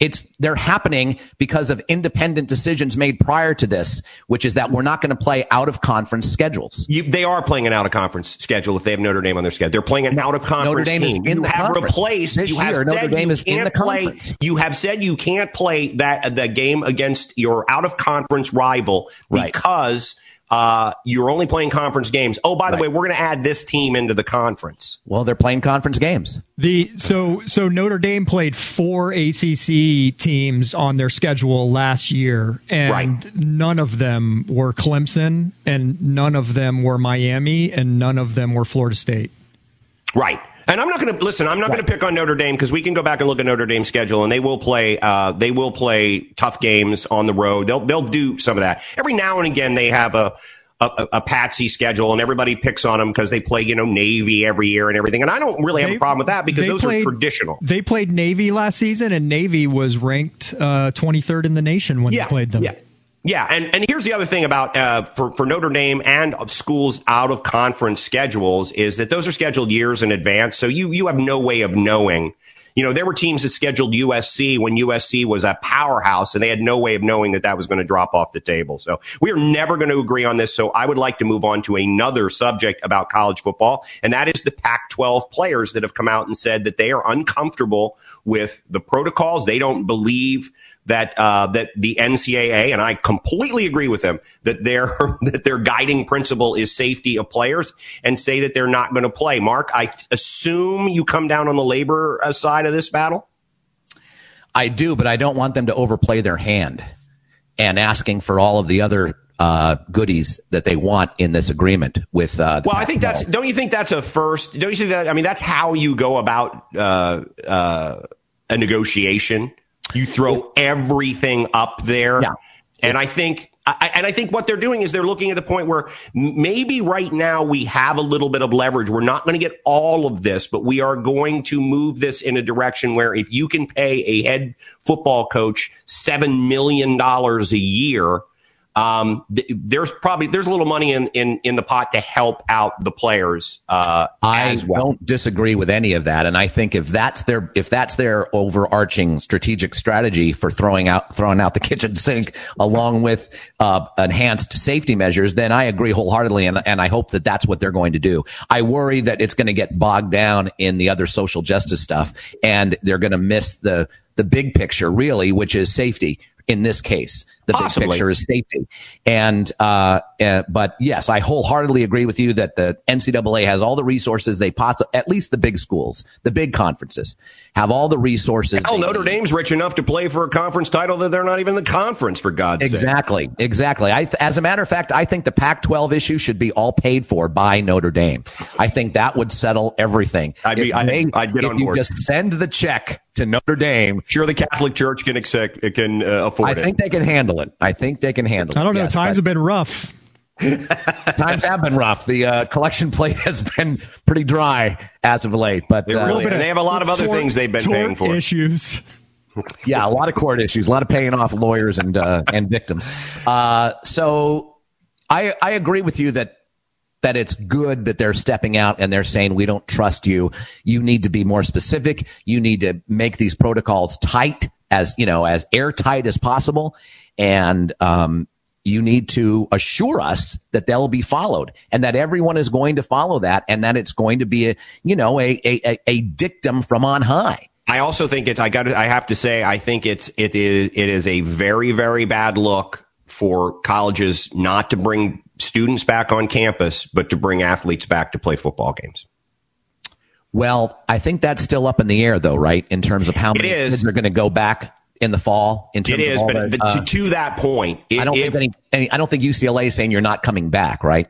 It's they're happening because of independent decisions made prior to this, which is that we're not going to play out of conference schedules. You, they are playing an out of conference schedule if they have Notre Dame on their schedule. They're playing an out of conference Notre Dame team. You have conference. replaced. This you have year, Notre Dame you is in can't the play. conference. You have said you can't play that the game against your out of conference rival Right. because uh, you're only playing conference games. Oh, by the Right. way, we're going to add this team into the conference. Well, they're playing conference games. The so so Notre Dame played four ACC teams on their schedule last year, and Right. none of them were Clemson, and none of them were Miami, and none of them were Florida State. Right. And I'm not going to listen. I'm not going to pick on Notre Dame because we can go back and look at Notre Dame's schedule, and they will play. Uh, they will play tough games on the road. They'll they'll do some of that. Every now and again, they have a a, a patsy schedule, and everybody picks on them because they play you know Navy every year and everything. And I don't really have They- a problem with that because those played- are traditional. They played Navy last season, and Navy was ranked uh, 23rd in the nation when they played them. Yeah. Yeah, and, and here's the other thing about uh, for for Notre Dame and schools out of conference schedules is that those are scheduled years in advance, so you you have no way of knowing. You know, there were teams that scheduled USC when USC was a powerhouse, and they had no way of knowing that that was going to drop off the table. So we are never going to agree on this. So I would like to move on to another subject about college football, and that is the Pac-12 players that have come out and said that they are uncomfortable with the protocols. They don't believe that uh, that the NCAA and I completely agree with them that their that their guiding principle is safety of players and say that they're not going to play. Mark, I assume you come down on the labor uh, side of this battle. I do, but I don't want them to overplay their hand and asking for all of the other uh, goodies that they want in this agreement with. Uh, the Well, I think that's. Don't you think that's a first? Don't you think that? I mean, that's how you go about uh, uh, a negotiation. You throw everything up there, Yeah. and I think. I, and I think what they're doing is they're looking at a point where maybe right now we have a little bit of leverage. We're not going to get all of this, but we are going to move this in a direction where if you can pay a head football coach seven million dollars a year, um, th- there's probably there's a little money in, in in the pot to help out the players uh, I as well. don't disagree with any of that, and I think if that's their if that's their overarching strategic strategy for throwing out throwing out the kitchen sink along with uh, enhanced safety measures, then I agree wholeheartedly, and and I hope that that's what they're going to do. I worry that it's going to get bogged down in the other social justice stuff, and they're going to miss the the big picture, really, which is safety. In this case, the Possibly. big picture is safety. And, uh, uh, but yes, I wholeheartedly agree with you that the NCAA has all the resources they possibly, at least the big schools, the big conferences have all the resources. Hell, Notre need. Dame's rich enough to play for a conference title that they're not even in the conference for God's sake. Exactly. Exactly. I, as a matter of fact, I think the Pac-12 issue should be all paid for by Notre Dame. I think that would settle everything. I'd be- I'd- they- I'd get if on you board. just send the check to Notre Dame, Sure, the Catholic Church can accept, it can uh, afford it. I think they can handle it. I think they can handle it. I don't know. Yes, times but- have been rough. times have been rough. The uh, collection plate has been pretty dry as of late, but They uh, really- they have a lot of other Tort- things they've been paying for. Issues. yeah, a lot of court issues, a lot of paying off lawyers and uh, and victims. Uh, so I I agree with you that that it's good that they're stepping out and they're saying we don't trust you. You need to be more specific. You need to make these protocols tight as you know as airtight as possible, and um, you need to assure us that they'll be followed and that everyone is going to follow that and that it's going to be a you know a a, a- dictum from on high. I also think it. I got. I have to say, I think it's. It is. It is a very, very bad look for colleges not to bring students back on campus, but to bring athletes back to play football games. Well, I think that's still up in the air, though, right? In terms of how many kids are going to go back in the fall. In terms It is, of but, the, uh, to, to that point, it, I don't if, think any. I don't think UCLA is saying you're not coming back, right?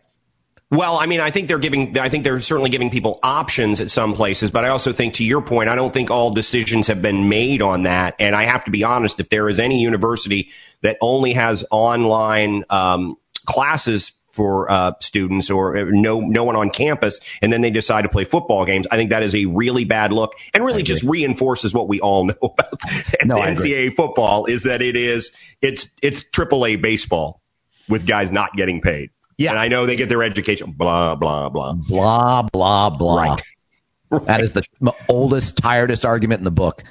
Well, I mean, I think they're giving, I think they're certainly giving people options at some places, but I also think to your point, I don't think all decisions have been made on that. And I have to be honest, if there is any university that only has online, um, classes for uh, students or no no one on campus, and then they decide to play football games. I think that is a really bad look, and really just reinforces what we all know about no, NCAA football is that it is it's it's AAA baseball with guys not getting paid. Yeah, and I know they get their education. Blah blah blah blah blah blah. Right. right. That is the oldest, tiredest argument in the book.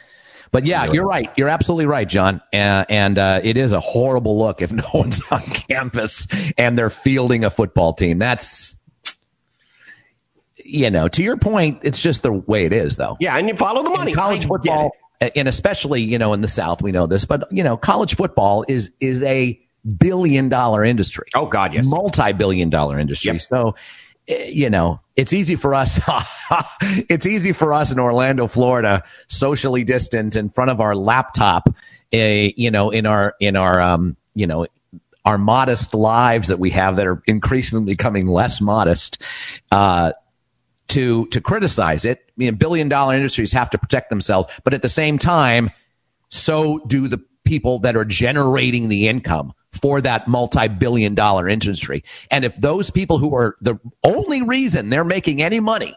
But yeah, you're right. You're absolutely right, John. Uh, and uh, it is a horrible look if no one's on campus and they're fielding a football team. That's you know, to your point, it's just the way it is, though. Yeah, and you follow the money. In college football, and especially you know in the South, we know this, but you know, college football is is a billion dollar industry. Oh God, yes, multi billion dollar industry. Yep. So Eh, you know, it's easy for us. it's easy for us in Orlando, Florida, socially distant in front of our laptop, uh, you know, in our, in our, um, you know, our modest lives that we have that are increasingly becoming less modest, uh, to, to criticize it. I mean, billion dollar industries have to protect themselves, but at the same time, so do the people that are generating the income for that multi-billion dollar industry. And if those people who are the only reason they're making any money,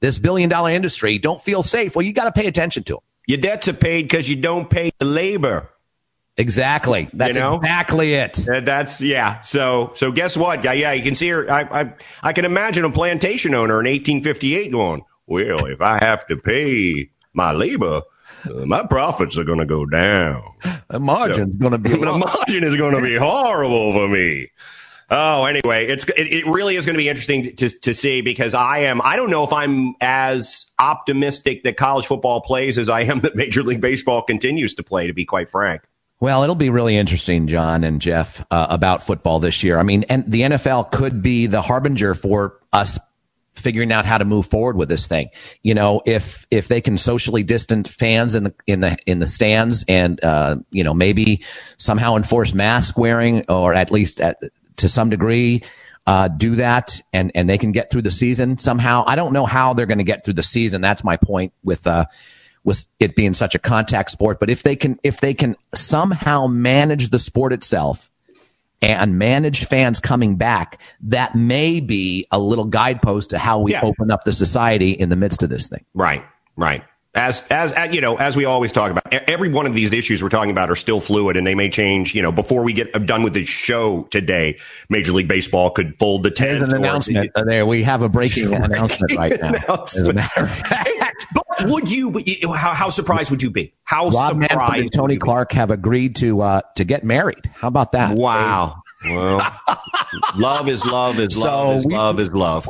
this billion dollar industry, don't feel safe, well, you got to pay attention to them. Your debts are paid because you don't pay the labor. Exactly. That's you know? exactly it. Uh, that's yeah. So so guess what? Yeah, yeah. You can see her. I, I I can imagine a plantation owner in 1858 going, "Well, if I have to pay my labor, my profits are going to go down. The margin's so, going to be the margin is going to be horrible for me. Oh, anyway, it's it, it really is going to be interesting to to see because I am I don't know if I'm as optimistic that college football plays as I am that Major League Baseball continues to play. To be quite frank. Well, it'll be really interesting, John and Jeff, uh, about football this year. I mean, and the NFL could be the harbinger for us figuring out how to move forward with this thing. You know, if if they can socially distant fans in the in the in the stands and uh, you know maybe somehow enforce mask wearing or at least at, to some degree uh, do that and and they can get through the season somehow. I don't know how they're going to get through the season. That's my point with uh with it being such a contact sport. But if they can if they can somehow manage the sport itself and manage fans coming back, that may be a little guidepost to how we yeah. open up the society in the midst of this thing. Right, right. As, as, as, you know, as we always talk about, every one of these issues we're talking about are still fluid and they may change, you know, before we get uh, done with this show today, Major League Baseball could fold the tent. There's an announcement the, uh, there. We have a breaking announcement right now. announcement. but would you, how, how surprised would you be? How Rob surprised Manfred and Tony Clark have agreed to, uh, to get married. How about that? Wow. Well, love is love is love so is we, love is love.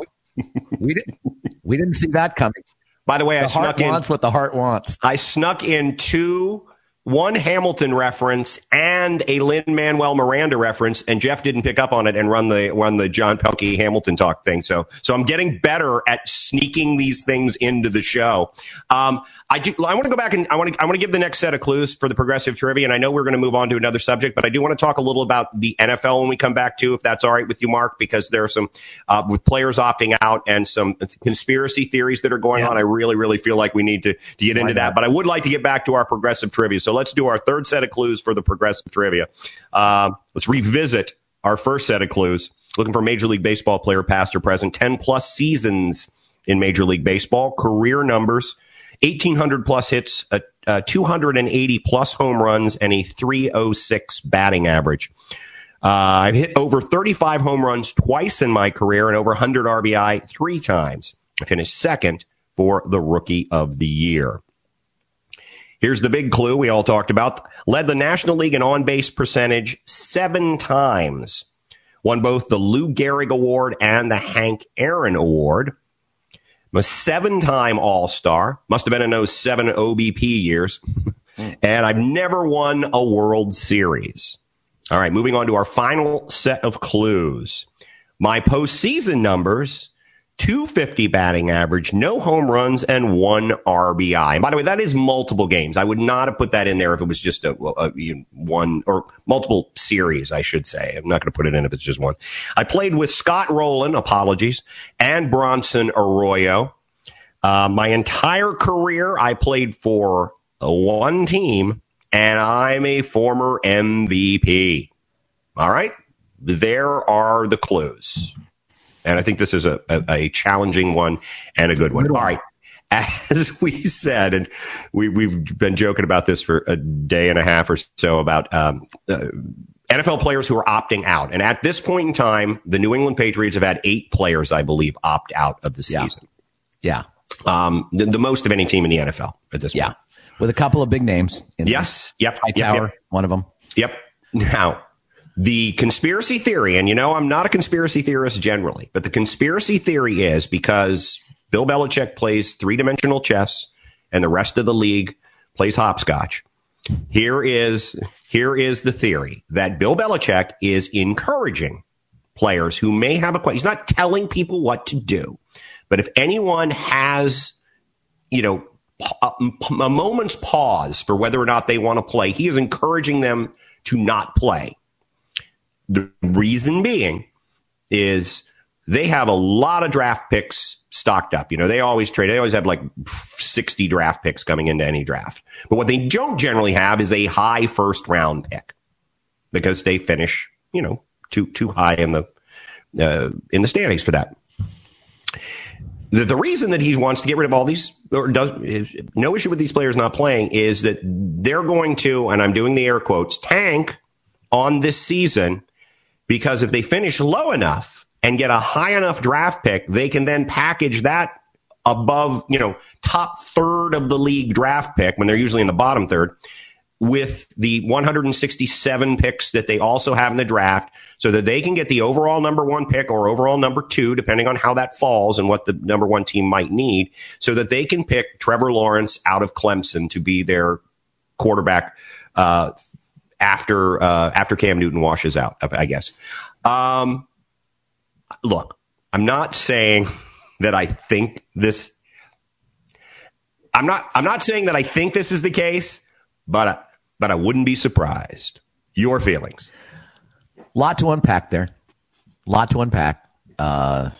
we didn't we didn't see that coming. By the way, the I snuck in. Wants what the heart wants. I snuck in two one Hamilton reference and a Lin Manuel Miranda reference, and Jeff didn't pick up on it and run the run the John Pelkey Hamilton talk thing. So so I'm getting better at sneaking these things into the show. Um, I do. I want to go back and I want to. I want to give the next set of clues for the progressive trivia. And I know we're going to move on to another subject, but I do want to talk a little about the NFL when we come back too, if that's all right with you, Mark, because there are some uh, with players opting out and some conspiracy theories that are going yeah. on. I really, really feel like we need to, to get into that. But I would like to get back to our progressive trivia. So let's do our third set of clues for the progressive trivia. Uh, let's revisit our first set of clues. Looking for Major League Baseball player, past or present, ten plus seasons in Major League Baseball, career numbers 1,800 plus hits, a, a 280 plus home runs, and a 306 batting average. Uh, I've hit over 35 home runs twice in my career and over 100 RBI three times. I finished second for the Rookie of the Year. Here's the big clue we all talked about. Led the National League in on base percentage seven times. Won both the Lou Gehrig Award and the Hank Aaron Award. I'm a seven time All Star. Must have been in those seven OBP years. and I've never won a World Series. All right, moving on to our final set of clues. My postseason numbers 250 batting average, no home runs, and one RBI. And by the way, that is multiple games. I would not have put that in there if it was just a, a, one or multiple series, I should say. I'm not going to put it in if it's just one. I played with Scott Rolen, apologies, and Bronson Arroyo. Uh, my entire career, I played for one team, and I'm a former MVP. All right. there are the clues. And I think this is a, a, a challenging one and a good one. All right. As we said, and we, we've been joking about this for a day and a half or so about um, uh, NFL players who are opting out. And at this point in time, the New England Patriots have had eight players, I believe, opt out of the season. Yeah. Um, the, the, most of any team in the NFL at this yeah. point. With a couple of big names. yes. Yep. Hightower, yep. one of them. Yep. Now, the conspiracy theory, and you know, I'm not a conspiracy theorist generally, but the conspiracy theory is because Bill Belichick plays three dimensional chess and the rest of the league plays hopscotch. Here is, here is the theory that Bill Belichick is encouraging players who may have a question. He's not telling people what to do, but if anyone has, you know, a, a moment's pause for whether or not they want to play, he is encouraging them to not play. The reason being is they have a lot of draft picks stocked up. You know, they always trade, they always have like 60 draft picks coming into any draft. But what they don't generally have is a high first round pick because they finish, you know, too, too high in the, uh, in the standings for that. The, the reason that he wants to get rid of all these or does is, no issue with these players not playing is that they're going to, and I'm doing the air quotes, tank on this season because if they finish low enough and get a high enough draft pick, they can then package that above, you know, top third of the league draft pick when they're usually in the bottom third with the 167 picks that they also have in the draft so that they can get the overall number one pick or overall number two, depending on how that falls and what the number one team might need, so that they can pick Trevor Lawrence out of Clemson to be their quarterback, uh, after, uh, after Cam Newton washes out, I guess. Um, look, I'm not saying that I think this, I'm not, I'm not saying that I think this is the case, but, but I wouldn't be surprised. Your feelings. Lot to unpack there. Lot to unpack. Uh,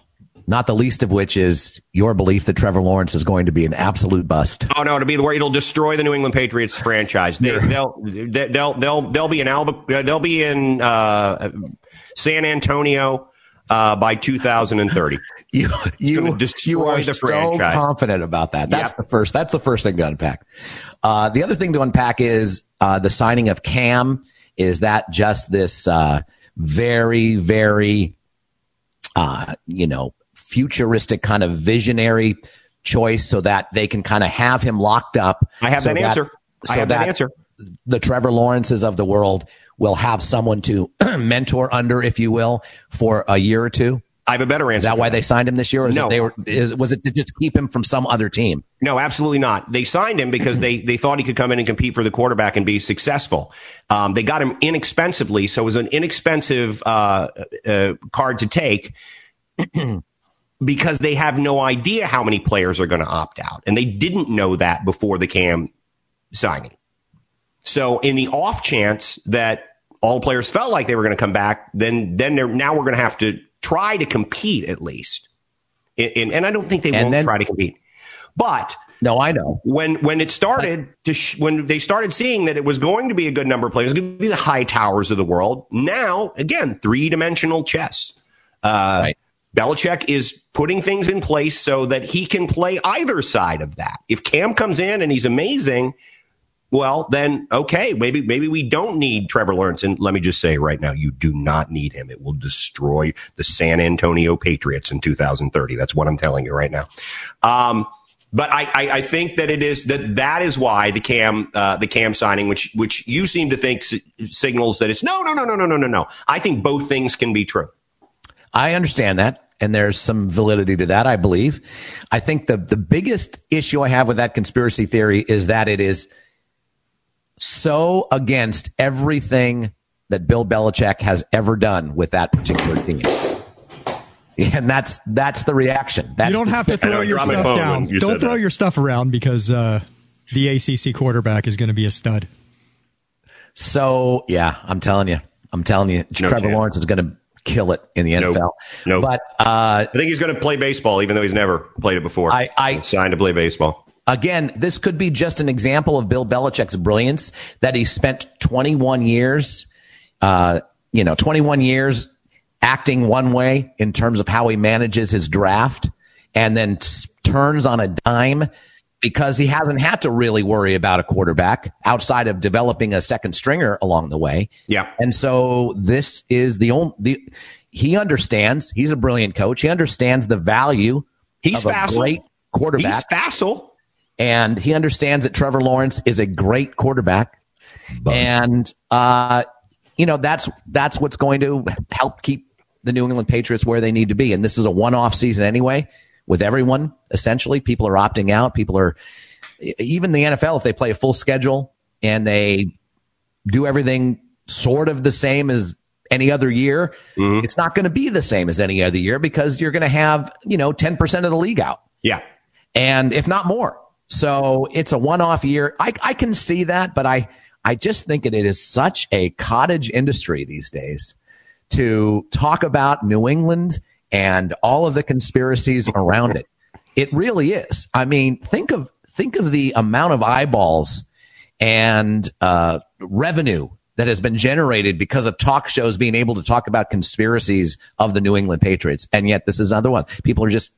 not the least of which is your belief that Trevor Lawrence is going to be an absolute bust. Oh no, to be the where it'll destroy the New England Patriots franchise. They, will they'll they'll they'll they'll be in Alba, they'll be in uh, San Antonio uh, by 2030. you you, you are so franchise. confident about that. That's yep. the first. That's the first thing to unpack. Uh, the other thing to unpack is uh, the signing of Cam. Is that just this uh, very very uh, you know futuristic kind of visionary choice so that they can kind of have him locked up? I have so that, that answer. So I have that, that answer. The Trevor Lawrences of the world will have someone to mentor under, if you will, for a year or two? I have a better answer. Is that why they signed him this year? Or no. they were, is, was it to just keep him from some other team? No, absolutely not. They signed him because they, they thought he could come in and compete for the quarterback and be successful. Um, they got him inexpensively. So it was an inexpensive, uh, uh, card to take because they have no idea how many players are going to opt out. And they didn't know that before the Cam signing. So in the off chance that all players felt like they were going to come back, then then now we're going to have to try to compete at least. And, and I don't think they and won't then, try to compete. But no, I know when when it started to sh- when they started seeing that it was going to be a good number of players, going to be the Hightowers of the world. Now again, three dimensional chess. Uh, right. Belichick is putting things in place so that he can play either side of that. If Cam comes in and he's amazing, well, then okay, maybe maybe we don't need Trevor Lawrence. And let me just say right now, you do not need him. It will destroy the San Antonio Patriots in 2030. That's what I'm telling you right now. Um, but I, I, I, think that it is that that is why the Cam uh, the Cam signing, which which you seem to think s- signals that it's no no no no no no no no. I think both things can be true. I understand that, and there's some validity to that. I believe. I think the the biggest issue I have with that conspiracy theory is that it is so against everything that Bill Belichick has ever done with that particular team. And that's that's the reaction. That's you don't have to throw your stuff down. You don't throw that. your stuff around because uh, the ACC quarterback is going to be a stud. So yeah, I'm telling you, I'm telling you, no Trevor chance. Lawrence is going to kill it in the NFL. No, nope. but uh, I think he's going to play baseball, even though he's never played it before. I, I signed to play baseball. Again, this could be just an example of Bill Belichick's brilliance that he spent 21 years, uh, you know, 21 years acting one way in terms of how he manages his draft and then turns on a dime because he hasn't had to really worry about a quarterback outside of developing a second stringer along the way. Yeah. And so this is the only, the, he understands, he's a brilliant coach. He understands the value he's of facile. a great quarterback. He's facile. And he understands that Trevor Lawrence is a great quarterback. And, uh, you know, that's, that's what's going to help keep the New England Patriots where they need to be. And this is a one off season anyway with everyone. Essentially, people are opting out. People are, even the NFL, if they play a full schedule and they do everything sort of the same as any other year, Mm-hmm. it's not going to be the same as any other year because you're going to have, you know, 10% of the league out Yeah. and if not more. So it's a one off year. I, I can see that, but I, I just think it is such a cottage industry these days to talk about New England and all of the conspiracies around it. It really is. I mean, think of, think of the amount of eyeballs and, uh, revenue that has been generated because of talk shows being able to talk about conspiracies of the New England Patriots. And yet this is another one. People are just,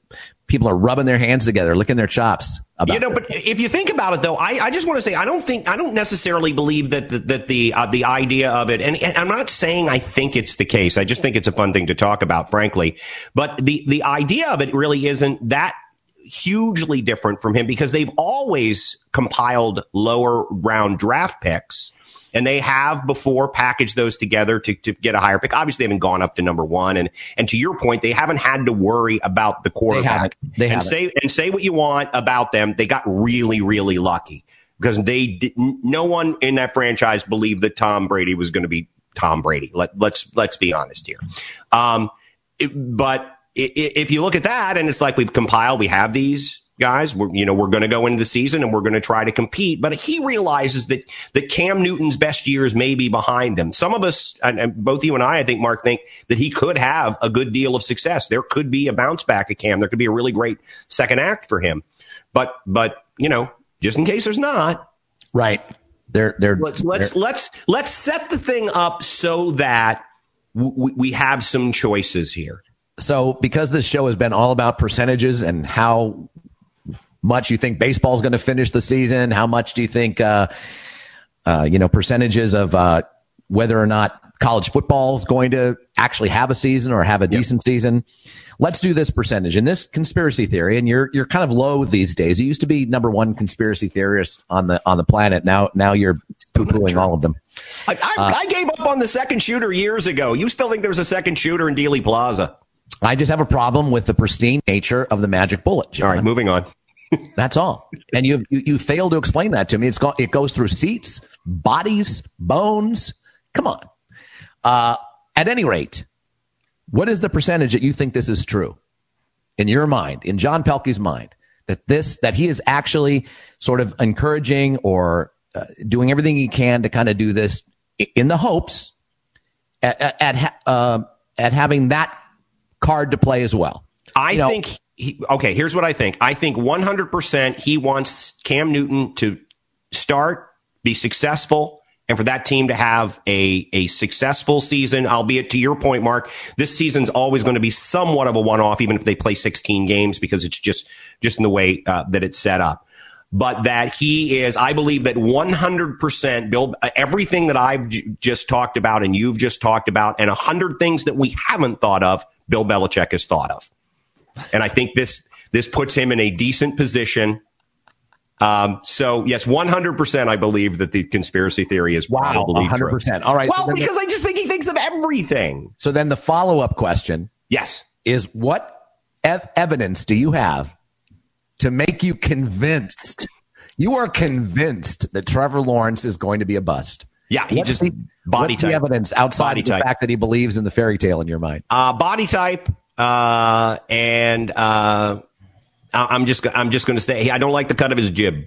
people are rubbing their hands together, licking their chops. About You know, but if you think about it, though, I, I just want to say I don't think I don't necessarily believe that the, that the uh, the idea of it, and, and I'm not saying I think it's the case. I just think it's a fun thing to talk about, frankly. But the the idea of it really isn't that hugely different from him because they've always compiled lower round draft picks. And they have before packaged those together to, to get a higher pick. Obviously, they haven't gone up to number one. And, and to your point, they haven't had to worry about the quarterback. They and haven't. say, and say what you want about them. They got really, really lucky because they didn't, no one in that franchise believed that Tom Brady was going to be Tom Brady. Let, let's, let's be honest here. Um, it- but if you look at that and it's like we've compiled, we have these guys, we're, you know, we're going to go into the season and we're going to try to compete. But he realizes that, that Cam Newton's best years may be behind him. Some of us, and, and both you and I, I think, Mark, think that he could have a good deal of success. There could be a bounce back of Cam. There could be a really great second act for him. But, but, you know, just in case there's not, right. They're, they're, let's let's they're- let's let's set the thing up so that w- we have some choices here. so because this show has been all about percentages and how much you think baseball is going to finish the season, how much do you think, uh, uh, you know, percentages of uh, whether or not college football is going to actually have a season or have a decent season. Let's do this percentage and this conspiracy theory. And you're you're kind of low these days. You used to be number one conspiracy theorist on the on the planet. Now now you're poo pooing all of them. I, I, I gave up on the second shooter years ago. You still think there's a second shooter in Dealey Plaza? I just have a problem with the pristine nature of the magic bullet. John. All right, moving on. That's all. And you, you, you fail to explain that to me. It's go, it goes through seats, bodies, bones. Come on. Uh, at any rate, what is the percentage that you think this is true in your mind, in John Pelkey's mind, that this, that he is actually sort of encouraging or uh, doing everything he can to kind of do this in the hopes at, at, at, ha- uh, at having that card to play as well. I You know- think. He, okay, here's what I think. I think 100% he wants Cam Newton to start, be successful, and for that team to have a, a successful season, albeit to your point, Mark, this season's always going to be somewhat of a one-off, even if they play 16 games, because it's just, just in the way uh, that it's set up. But that he is, I believe that 100% Bill, uh, everything that I've j- just talked about and you've just talked about, and a hundred things that we haven't thought of, Bill Belichick has thought of. And I think this this puts him in a decent position. Um, so yes, one hundred percent, I believe that the conspiracy theory is Wow, probably 100%. All right, so Well, the- because I just think he thinks of everything. So then the follow up question Yes. is what ev- evidence do you have to make you convinced? You are convinced that Trevor Lawrence is going to be a bust. Yeah, he What's just the, body what's the type. evidence outside Body of the type. fact that he believes in the fairy tale in your mind? Uh, body type, uh, and uh, I- I'm just I'm just going to say I don't like the cut of his jib.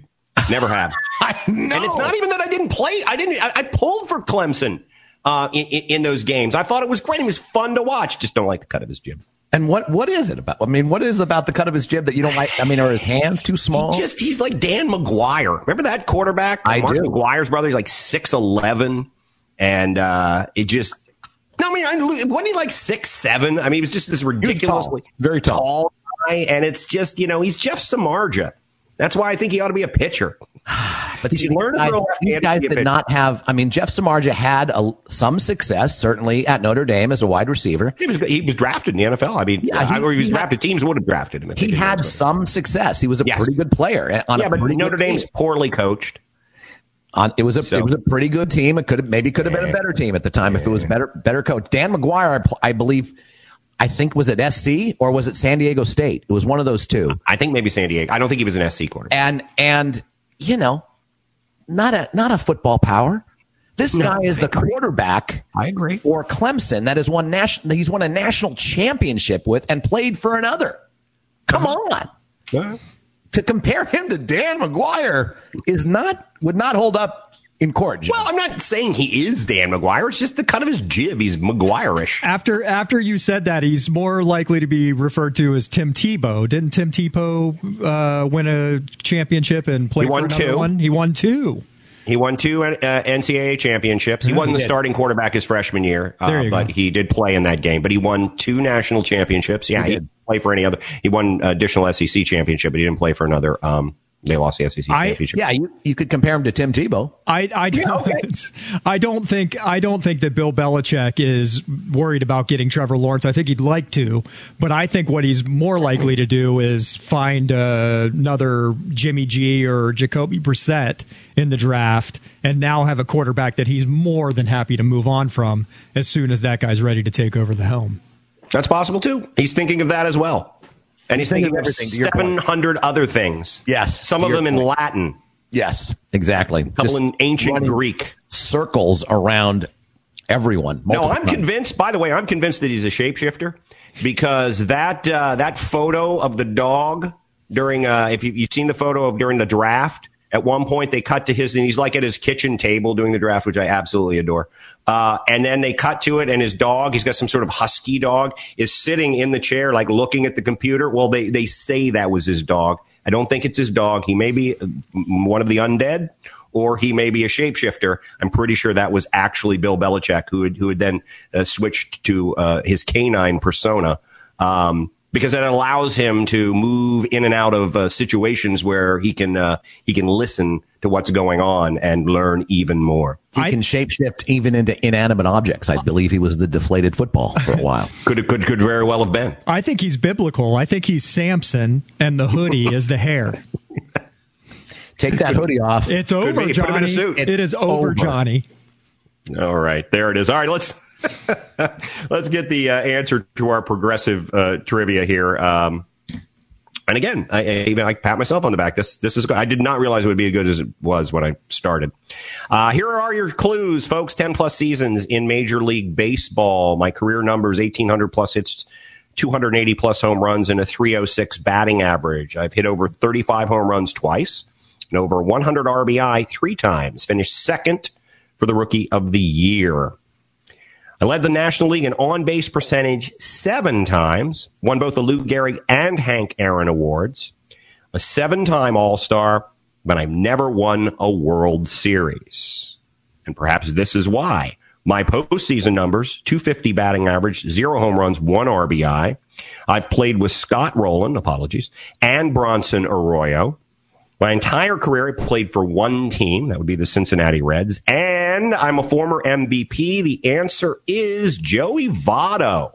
Never have. I know. And it's not even that I didn't play. I didn't. I, I pulled for Clemson uh, in, in, in those games. I thought it was great. It was fun to watch. Just don't like the cut of his jib. And what what is it about? I mean, what is about the cut of his jib that you don't like? I mean, are his hands too small? Just he's like Dan McGwire. Remember that quarterback? I Mark do. McGwire's brother. He's like six eleven, and uh, it just No, I mean, I, wasn't he like six seven? I mean, he was just this ridiculously tall. very tall. tall guy, and it's just you know he's Jeff Samardzija. That's why I think he ought to be a pitcher. But these guys, these guys did not have. I mean, Jeff Samardzija had a, some success, certainly at Notre Dame as a wide receiver. He was he was drafted in the NFL. I mean, yeah, he, I, or he was he drafted. Had, teams would have drafted him. he had some success. He was a yes. pretty good player. Eh, yeah, but Notre Dame's team. poorly coached. On, it was a so. it was a pretty good team. It could have maybe could have been a better team at the time if it was better better coach. Dan McGwire, I, I believe. I think was it SC or was it San Diego State? It was one of those two. I think maybe San Diego. I don't think he was an SC quarterback. And and you know, not a not a football power. This no, guy is the quarterback. I agree. For Clemson, that is one national. He's won a national championship with and played for another. Come uh-huh. on. To compare him to Dan McGwire is not would not hold up in court. Well, I'm not saying he is Dan McGwire. It's just the cut of his jib. He's McGwire-ish. After after you said that, he's more likely to be referred to as Tim Tebow. Didn't Tim Tebow uh, win a championship and play he won two. one? He won two. He won two uh, NCAA championships. He wasn't the starting quarterback his freshman year, uh, but go. he did play in that game. But he won two national championships. Yeah, he, he play for any other. He won additional SEC championship, but he didn't play for another. Um, they lost the SEC I, championship. Yeah, you, you could compare him to Tim Tebow. I, I don't I don't think I don't think that Bill Belichick is worried about getting Trevor Lawrence. I think he'd like to, but I think what he's more likely to do is find uh, another Jimmy G or Jacoby Brissett in the draft, and now have a quarterback that he's more than happy to move on from as soon as that guy's ready to take over the helm. That's possible too. He's thinking of that as well. And he's, thinking, thinking of 700 other things. Yes. Some of them in Latin. Yes, exactly. A couple Just in ancient Greek. Circles around everyone. No, I'm times. convinced, by the way, I'm convinced that he's a shapeshifter because that, uh, that photo of the dog during, uh, if you, you've seen the photo of during the draft, at one point, they cut to his, and he's like at his kitchen table doing the draft, which I absolutely adore. Uh, and then they cut to it, and his dog, he's got some sort of husky dog, is sitting in the chair, like looking at the computer. Well, they, they say that was his dog. I don't think it's his dog. He may be one of the undead, or he may be a shapeshifter. I'm pretty sure that was actually Bill Belichick, who had, who had then uh, switched to uh, his canine persona. Um, because it allows him to move in and out of uh, situations where he can uh, he can listen to what's going on and learn even more. He I, can shapeshift even into inanimate objects. I believe he was the deflated football for a while. could could could very well have been. I think he's biblical. I think he's Samson, and the hoodie is the hair. Take that hoodie off. It's over, Johnny. It is over, over, Johnny. All right, there it is. All right, let's Let's get the uh, answer to our progressive uh, trivia here. Um, and again, I, I, even I pat myself on the back. This this is good. I did not realize it would be as good as it was when I started. Uh, here are your clues, folks. Ten plus seasons in Major League Baseball. My career numbers: eighteen hundred plus hits, two hundred eighty plus home runs, and a three hundred six batting average. I've hit over thirty five home runs twice, and over one hundred RBI three times. Finished second for the Rookie of the Year. I led the National League in on base percentage seven times, won both the Lou Gehrig and Hank Aaron awards, a seven time All Star, but I've never won a World Series. And perhaps this is why. My postseason numbers 250 batting average, zero home runs, one RBI. I've played with Scott Rolen, apologies, and Bronson Arroyo. My entire career, I played for one team. That would be the Cincinnati Reds. And I'm a former MVP. The answer is Joey Votto.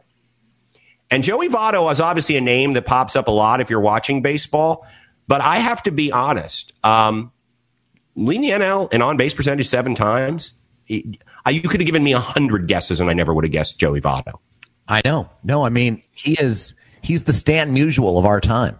And Joey Votto is obviously a name that pops up a lot if you're watching baseball. But I have to be honest. Um, leading the NL and on base percentage seven times. you could have given me a hundred guesses and I never would have guessed Joey Votto. I know. No, I mean, he is, he's the Stan Musial of our time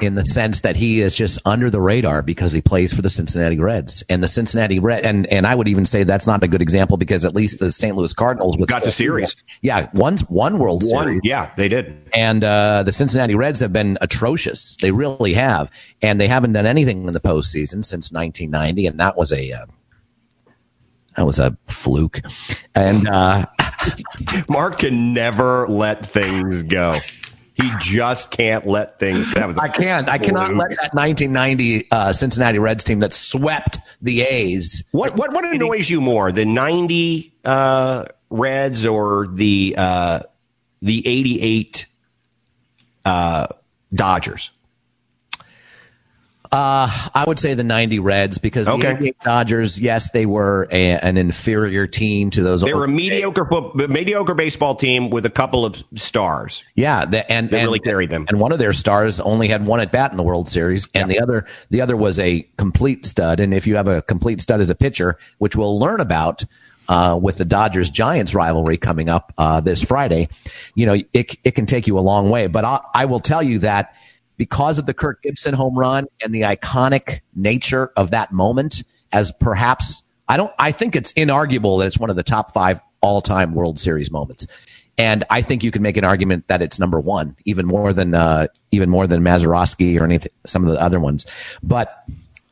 in the sense that he is just under the radar because he plays for the Cincinnati Reds and the Cincinnati Red. And, and I would even say that's not a good example because at least the St. Louis Cardinals got the series. Yeah. One, one World one, Series. Yeah, they did. And, uh, the Cincinnati Reds have been atrocious. They really have. And they haven't done anything in the postseason since 1990. And that was a, uh, that was a fluke. And, uh, Mark can never let things go. He just can't let things. That I can't. I cannot let that 1990 uh, Cincinnati Reds team that swept the A's. What what what annoys you more, the 90 uh, Reds or the uh, the 88 uh, Dodgers? Uh, I would say the 90 Reds because okay. the Dodgers, yes, they were a, an inferior team to those. They were a mediocre, mediocre baseball team with a couple of stars. Yeah. The, and, they and, really carried them. And one of their stars only had one at bat in the World Series. And the other, the other was a complete stud. And if you have a complete stud as a pitcher, which we'll learn about, uh, with the Dodgers Giants rivalry coming up, uh, this Friday, you know, it, it can take you a long way. But I, I will tell you that because of the Kirk Gibson home run and the iconic nature of that moment as perhaps I don't I think it's inarguable that it's one of the top 5 all-time World Series moments. And I think you can make an argument that it's number 1 even more than uh, even more than Mazeroski or anything some of the other ones. But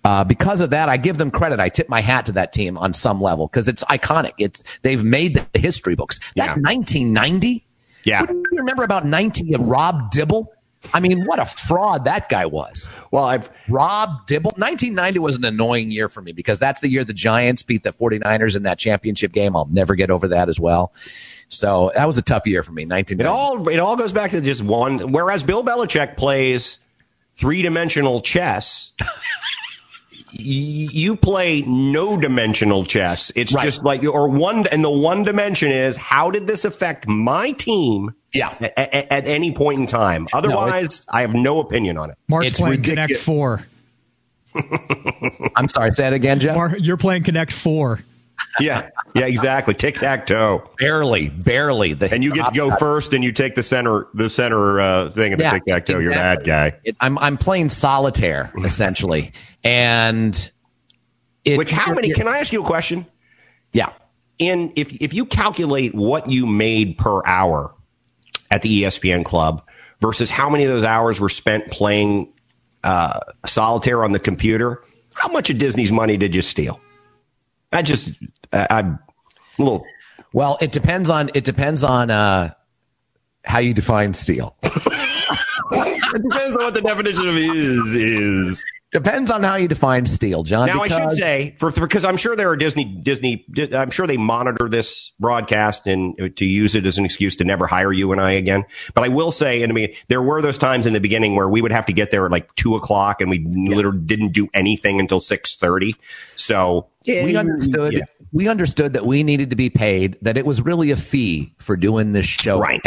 uh, because of that, I give them credit. I tip my hat to that team on some level because it's iconic. It's they've made the history books. That yeah. 1990. Yeah. What do you remember about 90 and Rob Dibble? I mean, what a fraud that guy was. Well, I've Rob Dibble. 1990 was an annoying year for me because that's the year the Giants beat the 49ers in that championship game. I'll never get over that as well. So that was a tough year for me. 19. It all it all goes back to just one. Whereas Bill Belichick plays three dimensional chess. You play no dimensional chess. It's right. just like, or one, and the one dimension is how did this affect my team? Yeah. At, at, at any point in time. Otherwise, no, I have no opinion on it. Mark's it's playing ridiculous. Connect Four. I'm sorry. Say that again, Jeff. Mark, you're playing Connect Four. Yeah, yeah, exactly. Tic tac toe. Barely, barely. The and you get to go first, and you take the center, the center uh, thing of the yeah, tic tac toe. Exactly. You're a bad guy. It, I'm I'm playing solitaire essentially, and it, which how many? Can I ask you a question? Yeah. In if if you calculate what you made per hour at the ESPN club versus how many of those hours were spent playing uh, solitaire on the computer, how much of Disney's money did you steal? I just I, I'm a little. Well, it depends on it depends on uh, how you define steal. it depends on what the definition of is is. Depends on how you define steal, John. Now, I should say, for, because I'm sure there are Disney, Disney, I'm sure they monitor this broadcast and to use it as an excuse to never hire you and I again. But I will say, and I mean, there were those times in the beginning where we would have to get there at like two o'clock and we yeah. literally didn't do anything until 630. So yeah, we understood. Yeah. We understood that we needed to be paid, that it was really a fee for doing this show. Right.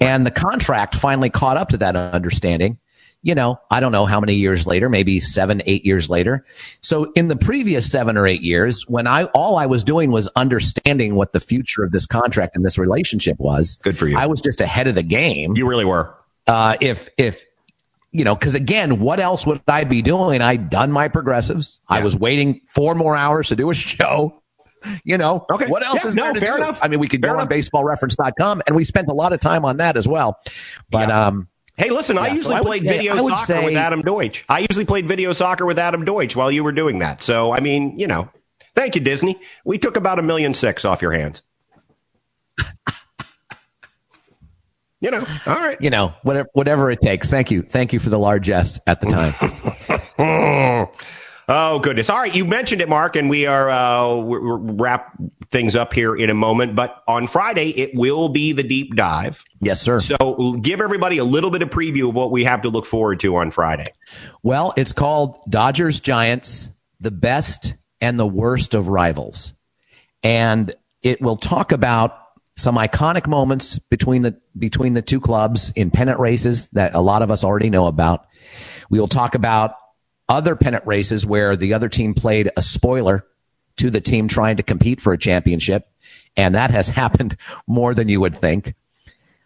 And the contract finally caught up to that understanding you know, I don't know how many years later, maybe seven, eight years later. So in the previous seven or eight years, when I, all I was doing was understanding what the future of this contract and this relationship was. Good for you. I was just ahead of the game. You really were. Uh, if, if, you know, because again, what else would I be doing? I'd done my progressives. Yeah. I was waiting four more hours to do a show. You know, okay. what else yeah, is no, there to fair do? enough. I mean, we could fair go enough. on baseballreference.com and we spent a lot of time on that as well. But, yeah. um, Hey, listen, yeah, I usually so I played say, video soccer say, with Adam Deutsch. I usually played video soccer with Adam Deutsch while you were doing that. So, I mean, you know, thank you, Disney. We took about a million six off your hands. you know, all right. You know, whatever, whatever it takes. Thank you. Thank you for the largesse at the time. Oh goodness! All right, you mentioned it, Mark, and we are uh, we're, we're wrap things up here in a moment. But on Friday, it will be the deep dive. Yes, sir. So give everybody a little bit of preview of what we have to look forward to on Friday. Well, it's called Dodgers Giants: The Best and the Worst of Rivals, and it will talk about some iconic moments between the between the two clubs in pennant races that a lot of us already know about. We will talk about other pennant races where the other team played a spoiler to the team trying to compete for a championship. And that has happened more than you would think.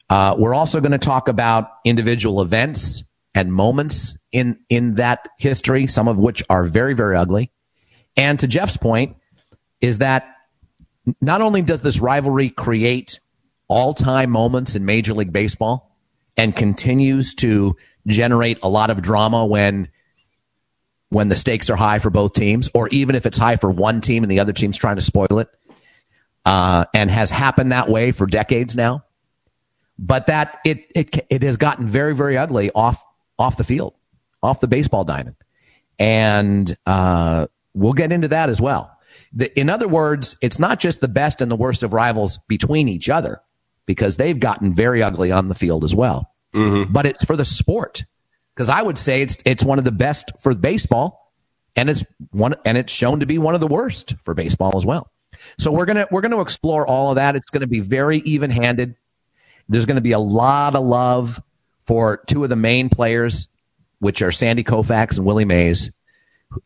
Uh, we're also going to talk about individual events and moments in, in that history, some of which are very, very ugly. And to Jeff's point is that not only does this rivalry create all time moments in Major League Baseball and continues to generate a lot of drama when when the stakes are high for both teams, or even if it's high for one team and the other team's trying to spoil it, uh, and has happened that way for decades now. But that it it it has gotten very very ugly off off the field, off the baseball diamond, and uh, we'll get into that as well. the, in other words, it's not just the best and the worst of rivals between each other because they've gotten very ugly on the field as well. Mm-hmm. But it's for the sport because I would say it's it's one of the best for baseball, and it's one and it's shown to be one of the worst for baseball as well. So we're gonna we're gonna explore all of that. It's going to be very even handed. There's going to be a lot of love for two of the main players, which are Sandy Koufax and Willie Mays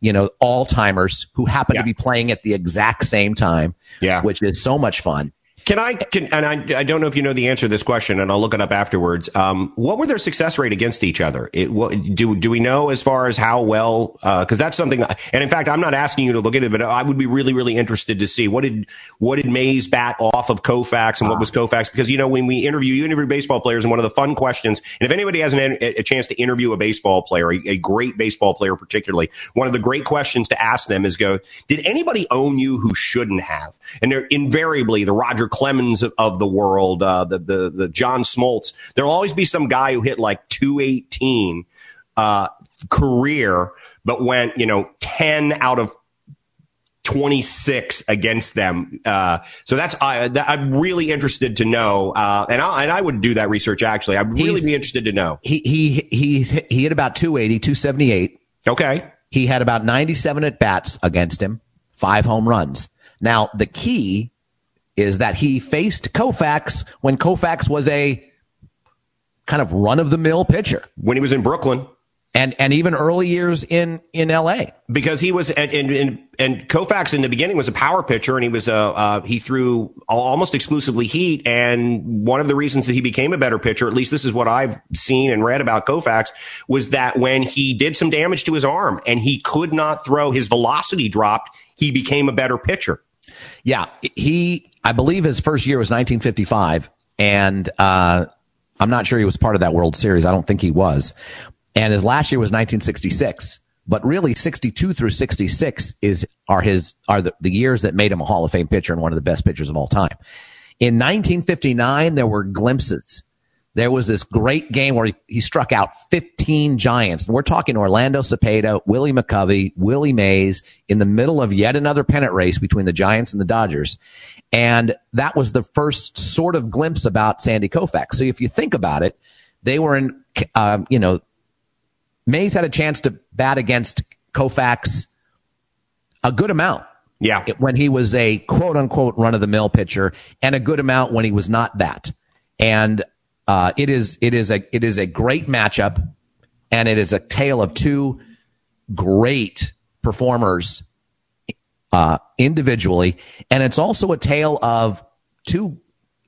you know, all timers who happen yeah. to be playing at the exact same time. Yeah. Which is so much fun. Can I, can, and I, I don't know if you know the answer to this question, and I'll look it up afterwards. Um, what were their success rate against each other? It, what, do, do we know as far as how well, uh, cause that's something, and in fact, I'm not asking you to look at it, but I would be really, really interested to see what did, what did Mays bat off of Koufax and what was Koufax? Because, you know, when we interview, you interview baseball players and one of the fun questions, and if anybody has an, a chance to interview a baseball player, a, a great baseball player particularly, one of the great questions to ask them is go, did anybody own you who shouldn't have? And they're invariably the Roger Clemens of, of the world, uh, the, the, the John Smoltz. There'll always be some guy who hit like 218, uh, career, but went, you know, 10 out of 26 against them. Uh, so that's, uh, that, I'm really interested to know. Uh, and I, and I would do that research actually. I'd really He's, be interested to know. He, he, he's, he hit about 280, 278. Okay. He had about 97 at bats against him, five home runs. Now, the key is that he faced Koufax when Koufax was a kind of run of the mill pitcher. When he was in Brooklyn. And, and even early years in, in LA. Because he was, and, and, and Koufax in the beginning was a power pitcher and he was a, uh, he threw almost exclusively heat. And one of the reasons that he became a better pitcher, at least this is what I've seen and read about Koufax, was that when he did some damage to his arm and he could not throw, his velocity dropped, he became a better pitcher. Yeah. He, I believe his first year was 1955, and uh, I'm not sure he was part of that World Series. I don't think he was. And his last year was 1966. But really, 62 through 66 is are his are the, the years that made him a Hall of Fame pitcher and one of the best pitchers of all time. In 1959, there were glimpses there was this great game where he, he, struck out 15 giants. And we're talking Orlando Cepeda, Willie McCovey, Willie Mays in the middle of yet another pennant race between the Giants and the Dodgers. And that was the first sort of glimpse about Sandy Koufax. So if you think about it, they were in, um, you know, Mays had a chance to bat against Koufax a good amount. Yeah. When he was a quote unquote run of the mill pitcher and a good amount when he was not that. And uh, it is it is a it is a great matchup, and it is a tale of two great performers uh, individually, and it's also a tale of two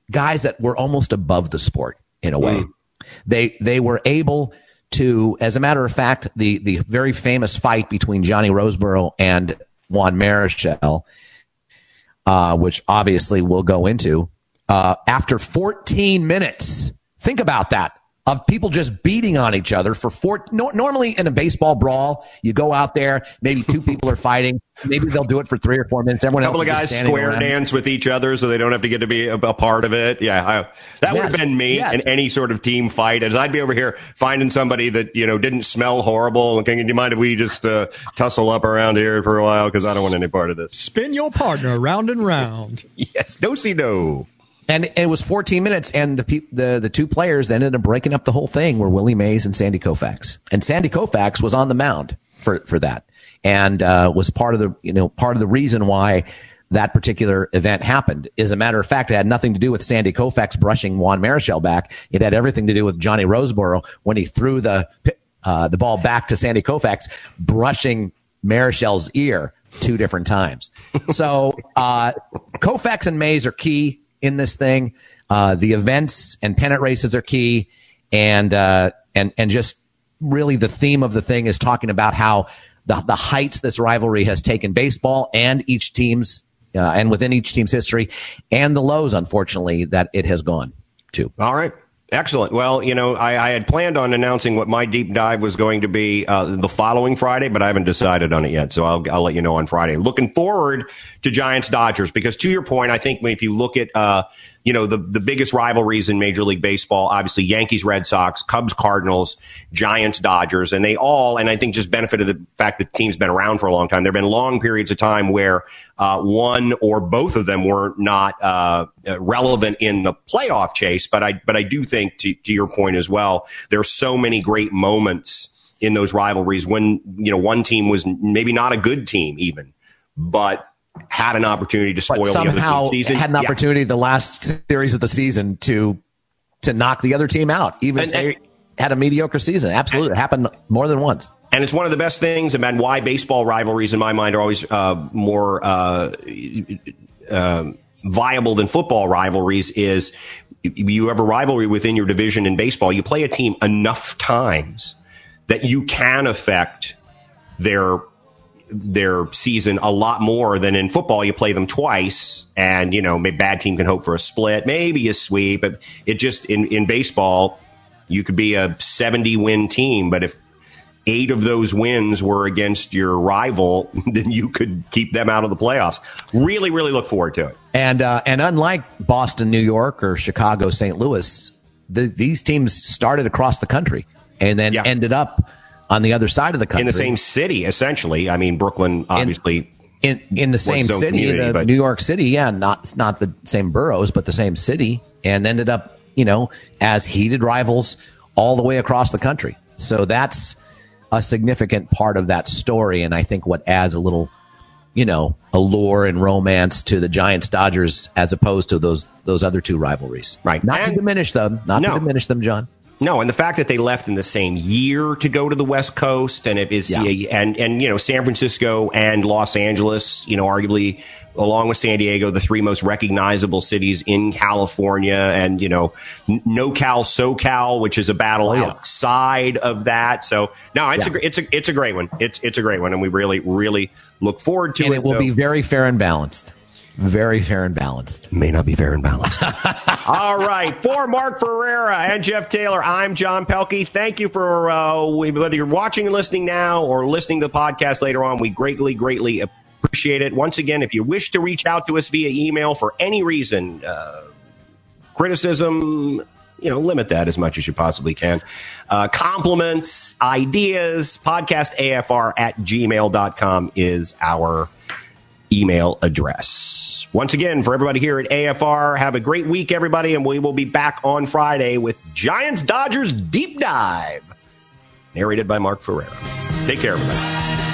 guys that were almost above the sport in a way. Mm. They they were able to, as a matter of fact, the the very famous fight between Johnny Roseboro and Juan Marichal, uh, which obviously we'll go into. Uh, after 14 minutes, Think about that of people just beating on each other for four. No, normally in a baseball brawl, you go out there, maybe two people are fighting. Maybe they'll do it for three or four minutes. Everyone a couple else of guys square around. dance with each other so they don't have to get to be a, a part of it. Yeah, I, that yes. would have been me yes. in any sort of team fight. As I'd be over here finding somebody that you know didn't smell horrible. Okay, do you mind if we just uh, tussle up around here for a while because I don't want any part of this. Spin your partner round and round. yes, no see no. And it was 14 minutes, and the pe- the the two players that ended up breaking up the whole thing were Willie Mays and Sandy Koufax. And Sandy Koufax was on the mound for for that, and uh, was part of the you know part of the reason why that particular event happened. As a matter of fact, it had nothing to do with Sandy Koufax brushing Juan Marichal back. It had everything to do with Johnny Roseboro when he threw the uh, the ball back to Sandy Koufax, brushing Marichal's ear two different times. So uh, Koufax and Mays are key in this thing. Uh, the events and pennant races are key, and uh, and and just really the theme of the thing is talking about how the the heights this rivalry has taken baseball and each team's uh, and within each team's history, and the lows, unfortunately, that it has gone to. All right. Excellent. Well, you know, I, I, had planned on announcing what my deep dive was going to be uh, the following Friday, but I haven't decided on it yet. So I'll, I'll let you know on Friday. Looking forward to Giants Dodgers because, to your point, I think if you look at uh, you know, the, the biggest rivalries in Major League Baseball, obviously Yankees, Red Sox, Cubs, Cardinals, Giants, Dodgers, and they all, and I think just benefited the fact that the team's been around for a long time. There have been long periods of time where uh, one or both of them were not uh, relevant in the playoff chase. But I, but I do think, to, to your point as well, there are so many great moments in those rivalries when you know one team was maybe not a good team even, but had an opportunity to spoil but somehow the season. Had an opportunity yeah. the last series of the season to to knock the other team out, even and, if they and, had a mediocre season. Absolutely, and, it happened more than once. And it's one of the best things, about why baseball rivalries, in my mind, are always uh, more uh, uh, viable than football rivalries. Is you have a rivalry within your division in baseball, you play a team enough times that you can affect their their season a lot more than in football. You play them twice, and you know, maybe bad team can hope for a split, maybe a sweep. But it just in in baseball, you could be a seventy win team, but if eight of those wins were against your rival, then you could keep them out of the playoffs. Really, really look forward to it. And uh, and unlike Boston, New York, or Chicago, St. Louis, the, these teams started across the country and then yeah. ended up on the other side of the country in the same city, essentially. I mean, Brooklyn, obviously. In, in, in the same city, the New York City, yeah, not not the same boroughs, but the same city, and ended up, you know, as heated rivals all the way across the country. So that's a significant part of that story, and I think what adds a little, you know, allure and romance to the Giants Dodgers as opposed to those those other two rivalries. Right. Not and to diminish them. Not no. to diminish them, John. No, and the fact that they left in the same year to go to the West Coast, and it is, yeah. and and you know, San Francisco and Los Angeles, you know, arguably along with San Diego, the three most recognizable cities in California, and you know, NoCal, SoCal, which is a battle oh, yeah. outside of that. So no, it's yeah. a it's a it's a great one. It's it's a great one, and we really really look forward to it. and it. It will though. be very fair and balanced. Very fair and balanced. May not be fair and balanced. All right. For Mark Ferreira and Jeff Taylor, I'm John Pelkey. Thank you for uh, whether you're watching and listening now or listening to the podcast later on. We greatly, greatly appreciate it. Once again, if you wish to reach out to us via email for any reason, uh, criticism, you know, limit that as much as you possibly can. Uh, compliments, ideas, podcast AFR at gmail.com is our email address. Once again, for everybody here at AFR, have a great week, everybody, and we will be back on Friday with Giants Dodgers Deep Dive, narrated by Mark Ferreira. Take care, everybody.